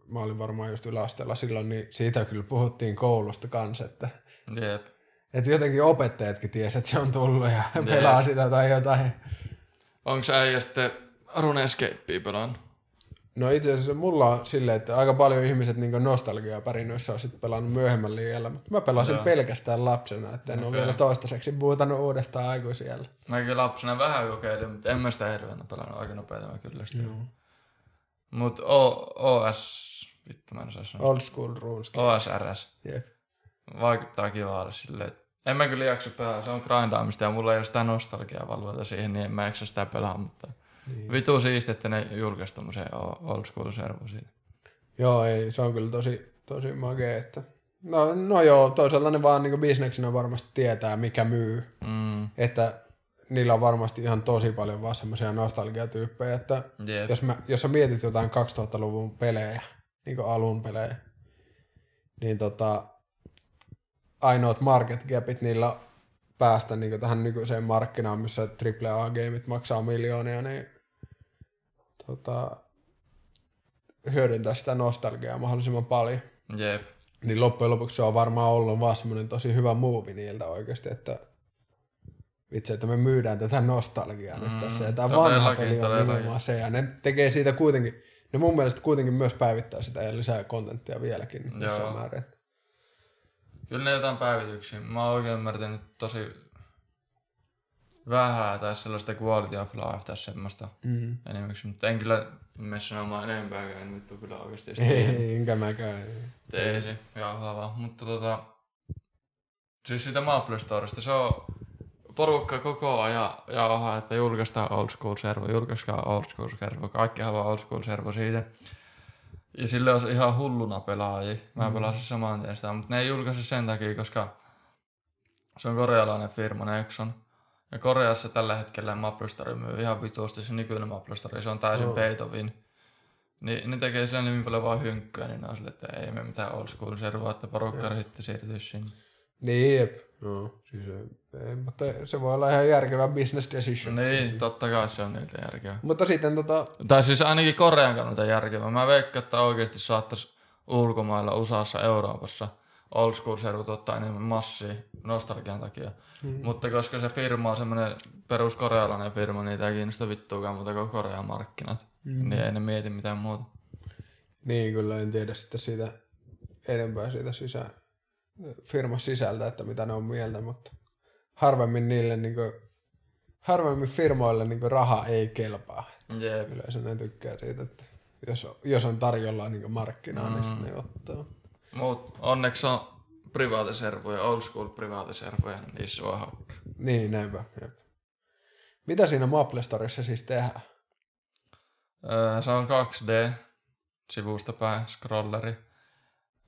mä olin varmaan just yläasteella silloin, niin siitä kyllä puhuttiin koulusta kanssa, että, Jep. että jotenkin opettajatkin tiesi, että se on tullut ja <laughs> pelaa sitä tai jotain. Onko äijä sitten RuneScapea pelannut? No itse asiassa mulla on silleen, että aika paljon ihmiset niin nostalgiaa pärinöissä on sitten pelannut myöhemmällä iällä, mutta mä pelasin Joo. pelkästään lapsena, että en okay. ole vielä toistaiseksi buutannut uudestaan aikuisiellä. Mäkin lapsena vähän kokeilin, mutta en mä sitä hirveänä pelannut. Aika nopeeta mä kyllä sitä. Joo. Mut o, OS, vittu mä en osaa sanoa. Old school RuneScape. OSRS Jep. vaikuttaa kivalle silleen, että en mä kyllä jaksa pelaa, se on grindaamista ja mulla ei ole sitä nostalgiaa valvota siihen, niin en mä jaksa sitä pelaa, mutta niin. vitu siisti, että ne julkaisi tommosen o- old school servo siitä. Joo, ei, se on kyllä tosi, tosi makea, että No, no joo, toisaalta ne vaan niin bisneksenä varmasti tietää, mikä myy. Mm, Että niillä on varmasti ihan tosi paljon vaan semmoisia nostalgiatyyppejä, että jep. jos, mä, jos sä mietit jotain 2000-luvun pelejä, niin kuin alun pelejä, niin tota, ainoat market gapit niillä päästä niin tähän nykyiseen markkinaan, missä AAA-gameit maksaa miljoonia, niin tota, hyödyntää sitä nostalgiaa mahdollisimman paljon. Jep. Niin loppujen lopuksi se on varmaan ollut vaan semmoinen tosi hyvä muuvi niiltä oikeasti, että vitsi, että me myydään tätä nostalgiaa mm, nyt tässä. Ja tämä vanha peli on nimenomaan se. Ja ne tekee siitä kuitenkin, ne mun mielestä kuitenkin myös päivittää sitä ja lisää kontenttia vieläkin jossain Joo. määrin. Kyllä ne jotain päivityksiä. Mä oon oikein ymmärtänyt tosi vähän tai sellaista quality of life tai semmoista Mm. enimmäksi, mutta en kyllä mene sanomaan enempääkään, en vittu kyllä oikeasti sitä Ei, enkä mäkään. tee se jauhava. Mutta tota, siis sitä Maple Storesta, se on porukka koko ajan jauhaa, että julkaistaan old school servo, julkaiskaa old school servo, kaikki haluaa old school servo siitä. Ja sille on ihan hulluna pelaajia. Mä mm. pelasin saman tien sitä, mutta ne ei julkaise sen takia, koska se on korealainen firma Nexon. Ja Koreassa tällä hetkellä Maple Story myy ihan vitusti, se nykyinen Maple Story, se on täysin oh. win. Niin ne tekee sillä niin paljon vaan hynkkyä, niin ne on sille, että ei me mitään old school servoa, että porukka sitten siirtyisi sinne. Niin, jep. No, siis ei, mutta se voi olla ihan järkevä business decision. Niin, totta kai se on niitä järkeä. Mutta sitten tota, Tai siis ainakin Korean kannalta järkevä. Mä veikkaan, että oikeasti saattaisi ulkomailla, USAssa, Euroopassa old school servut ottaa enemmän massia nostalgian takia. Mm. Mutta koska se firma on semmoinen peruskorealainen firma, niin ei kiinnosta vittuakaan muuta kuin Korean markkinat. Mm. Niin ei ne mieti mitään muuta. niin kyllä en tiedä sitten siitä enempää siitä sisään, firman sisältä, että mitä ne on mieltä, mutta harvemmin niille niin kuin, harvemmin firmoille niin kuin, raha ei kelpaa. Jep. Yleensä ne tykkää siitä, että jos, jos on tarjolla niin markkinaa, mm. niin sitten ne ottaa. Mut onneksi on privaatiservoja, old school privaatiservoja, niin niissä voi hakkaa. Niin, näinpä. Jep. Mitä siinä Maple Storissa siis tehdään? Öö, se on 2D, sivusta päin, scrolleri.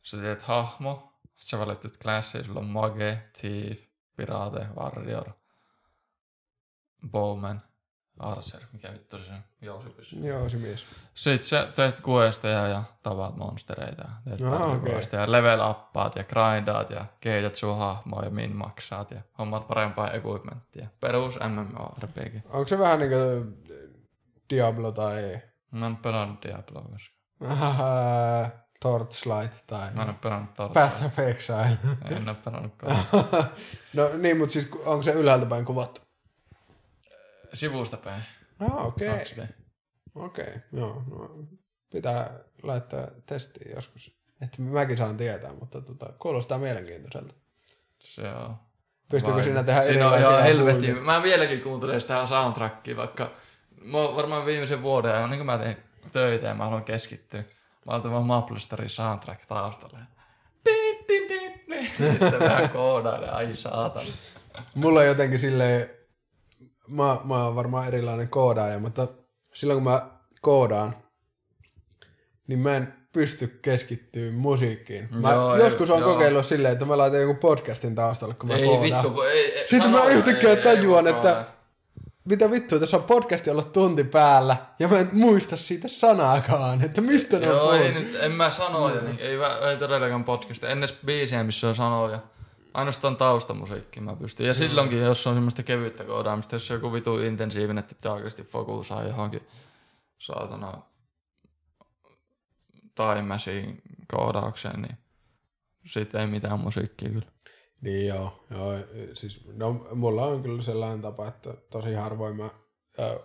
Sä teet hahmo, sit sä valitset klassia, sulla on mage, thief, pirate, warrior, bowman, archer, mikä vittu se on, jousipysy. Joo, se mies. Sitten sä teet questeja ja tavat monstereita. Teet paljon okei. questeja, level uppaat ja grindaat ja kehität sun hahmoa ja min maksaat ja hommat parempaa equipmenttia. Perus MMORPG. Onko se vähän niin kuin Diablo tai Mä en pelannut Diabloa koska. äh, <laughs> Torchlight tai Mä en oo pelannut Torchlight. Path of Exile? En oo pelannutkaan. <laughs> no niin, mutta siis onko se ylhäältä päin kuvattu? Sivusta päin. Ah, okei. Okay. 2D. Okei, okay. joo. No, pitää laittaa testiin joskus. Että mäkin saan tietää, mutta tota, kuulostaa mielenkiintoiselta. Se on. Pystyykö Vai- siinä tehdä Siinä on ihan helvetin. Mä vieläkin kuuntelen sitä soundtrackia, vaikka mä varmaan viimeisen vuoden ajan, niin kuin mä teen töitä ja mä haluan keskittyä. Mä otan vaan Maple Story soundtrack taustalle. <laughs> Sitten vähän koodailen, ai saatana. Mulla on jotenkin silleen, mä, mä oon varmaan erilainen koodaaja, mutta silloin kun mä koodaan, niin mä en pysty keskittyä musiikkiin. Mä Joo, ei- joskus on kokeillut silleen, että mä laitan joku podcastin taustalle, kun mä Ei koodaan. vittu, ei, ei, Sitten mä yhtäkkiä ei- ei tajuan, voi että- koodata. Mitä vittua, tässä on podcasti ollut tunti päällä, ja mä en muista siitä sanaakaan, että mistä ne on Joo, ei nyt, en mä sanoja, niin, ei, ei todellakaan podcasta. En edes biisiä, missä on sanoja. Ainoastaan taustamusiikki mä pystyn. Ja silloinkin, jos on semmoista kevyttä koodaamista, jos on joku vitu intensiivinen, että pitää oikeasti fokusaa johonkin saatana time machine koodaukseen, niin sit ei mitään musiikkia kyllä. Niin joo, joo siis, no, mulla on kyllä sellainen tapa, että tosi harvoin mä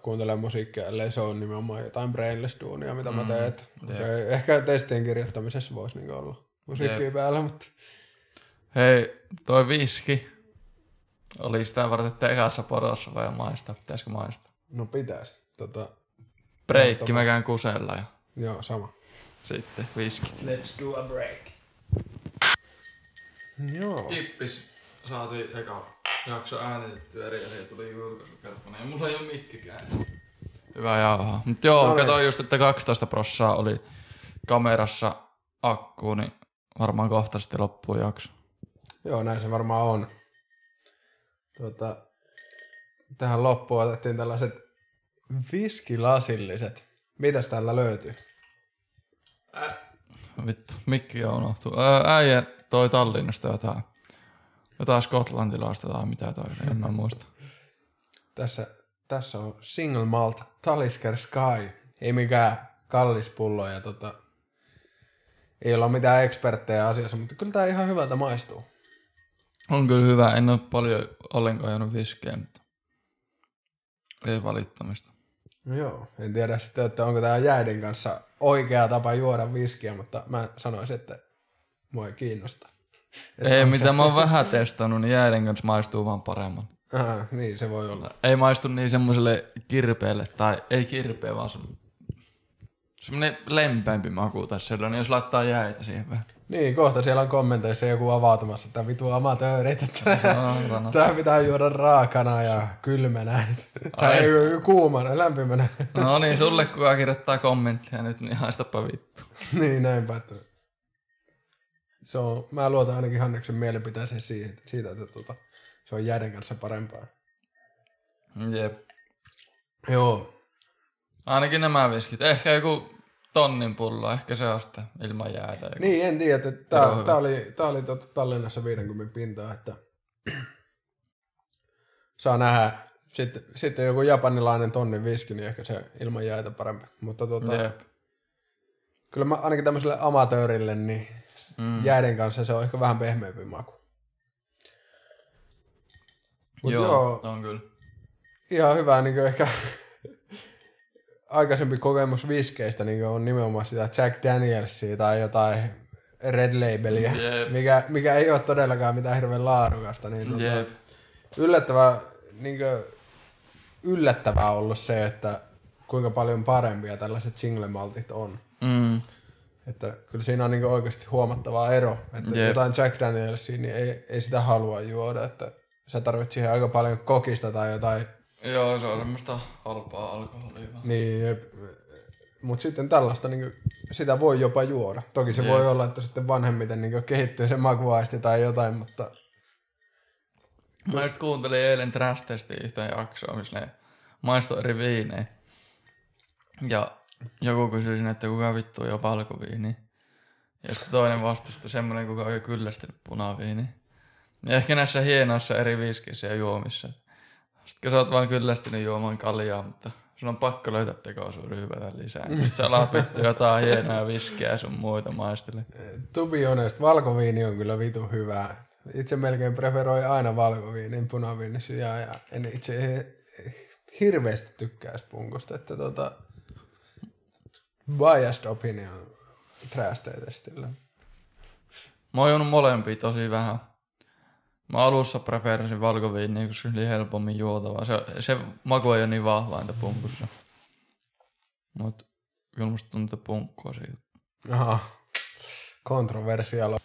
kuuntelen musiikkia, ellei se on nimenomaan jotain brainless-duunia, mitä mä teen. Jep. ehkä testien kirjoittamisessa voisi niinku olla musiikkia Jep. päällä, mutta Hei, toi viski. Oli sitä varten, että ekassa porossa vai maistaa, pitäisikö maistaa? no pitäisi. Tota, Breikki mä käyn kusella ja joo, sama. sitten viskit. Let's do a break. Joo. Tippis saatiin eka jakso äänitetty eri eri tuli julkaisukertona. Ja mulla ei oo mikkikään. Hyvä jauhaa. Mut joo, No no niin. katsoin just, että 12 prossaa oli kamerassa akku, niin varmaan kohta sitten loppuu jakso. Joo, näin se varmaan on. Tota, tähän loppuun otettiin tällaiset viskilasilliset. Mitäs täällä löytyy? Vittu, mikki on unohtu. Ää, äijä toi Tallinnasta jotain. Jotain skotlantilaista tai mitä toi, en mä muista. Tässä, tässä on Single Malt Talisker Sky. Ei mikään kallis pullo ja tota, ei olla mitään eksperttejä asiassa, mutta kyllä tää ihan hyvältä maistuu. On kyllä hyvä, en oo paljon ollenkaan juonut viskiä, mutta ei valittamista. No joo, en tiedä sitten, että onko tämä jäiden kanssa oikea tapa juoda viskiä, mutta mä sanoisin, että mua ei kiinnosta. Että Ei, mitä mä oon vähän testannut, niin jäiden kanssa maistuu vaan paremman. Se... Aha, niin se voi olla. Ei maistu niin semmoiselle kirpeelle, tai ei kirpeä, vaan semmoinen lempeämpi maku tässä sellainen, jos laittaa jäitä siihen vähän. Niin, kohta siellä on kommenteissa joku avautumassa, että vitu amatöörit, että Saatana. tää pitää juoda raakana ja kylmänä. Tai kuumana, lämpimänä. No niin, sulle kuka kirjoittaa kommentteja nyt, niin haistapa vittu. niin, näinpä. Että se on, mä luotan ainakin Hanneksen mielipiteeseen siitä, siitä että tuota, se on jäiden kanssa parempaa. Jep. Joo, Ainakin nämä viskit. Ehkä joku tonnin pullo, ehkä se on ilman jäätä. Joku. Niin, en tiedä, hyvä. tää oli, tää oli tota Tallinnassa 50 pintaa, että <clears throat> saa nähdä. Sitten, sitten joku japanilainen tonnin viski, niin ehkä se ilman jäitä parempi. Mutta tota, Jep. kyllä mä ainakin tämmöiselle amatöörille, niin mm. jäiden kanssa se on ehkä vähän pehmeämpi maku. Mut Joo, joo, on kyllä. ihan hyvä niin ehkä <laughs> aikaisempi kokemus viskeistä niin on nimenomaan sitä Jack Danielsia tai jotain Red Labelia, Jep. mikä, mikä ei ole todellakaan mitään hirveän laadukasta. Niin tota, Jep. yllättävää, niin yllättävää ollut se, että kuinka paljon parempia tällaiset single-maltit on. Mm. Että kyllä siinä on niin oikeasti huomattava ero. Että Jep. jotain Jack Danielsia, niin ei, ei sitä halua juoda. Että sä tarvitset siihen aika paljon kokista tai jotain. Joo, se on semmoista halpaa alkoholia. Niin, mutta sitten tällaista, niin sitä voi jopa juoda. Toki se Jep. voi olla, että sitten vanhemmiten niin kehittyy se makuaisti tai jotain, mutta Mä just kuuntelin eilen Trash Testin yhtä jaksoa, missä ne maistoi eri viinejä. Ja joku kysyi sinne, että kuka vittu on valkoviini. Ja sitten toinen vastasi, semmoinen, kuka on jo kyllästynyt punaviini. Ja ehkä näissä hienoissa eri viskeissä ja juomissa. Sitten sä oot vaan kyllästynyt juomaan kaljaa, mutta sun on pakko löytää tekoa ryypätä lisää. Sitten sä alat vittu jotain hienoja viskejä ja sun muita maistele. to be honest, valkoviini on kyllä vitu hyvää. Itse melkein preferoin aina valkoviinin punaviinin sijaan ja en itse hirveästi tykkää punkusta, että tota, biased opinion trash. Mä oon molempia tosi vähän. Mä alussa preferoisin valkoviiniä, koska se oli helpommin juotavaa. Se, se maku ei ole niin vahva entä pumpussa. Mut kyllä musta tuntuu, että punkkua siitä. Aha, kontroversialo.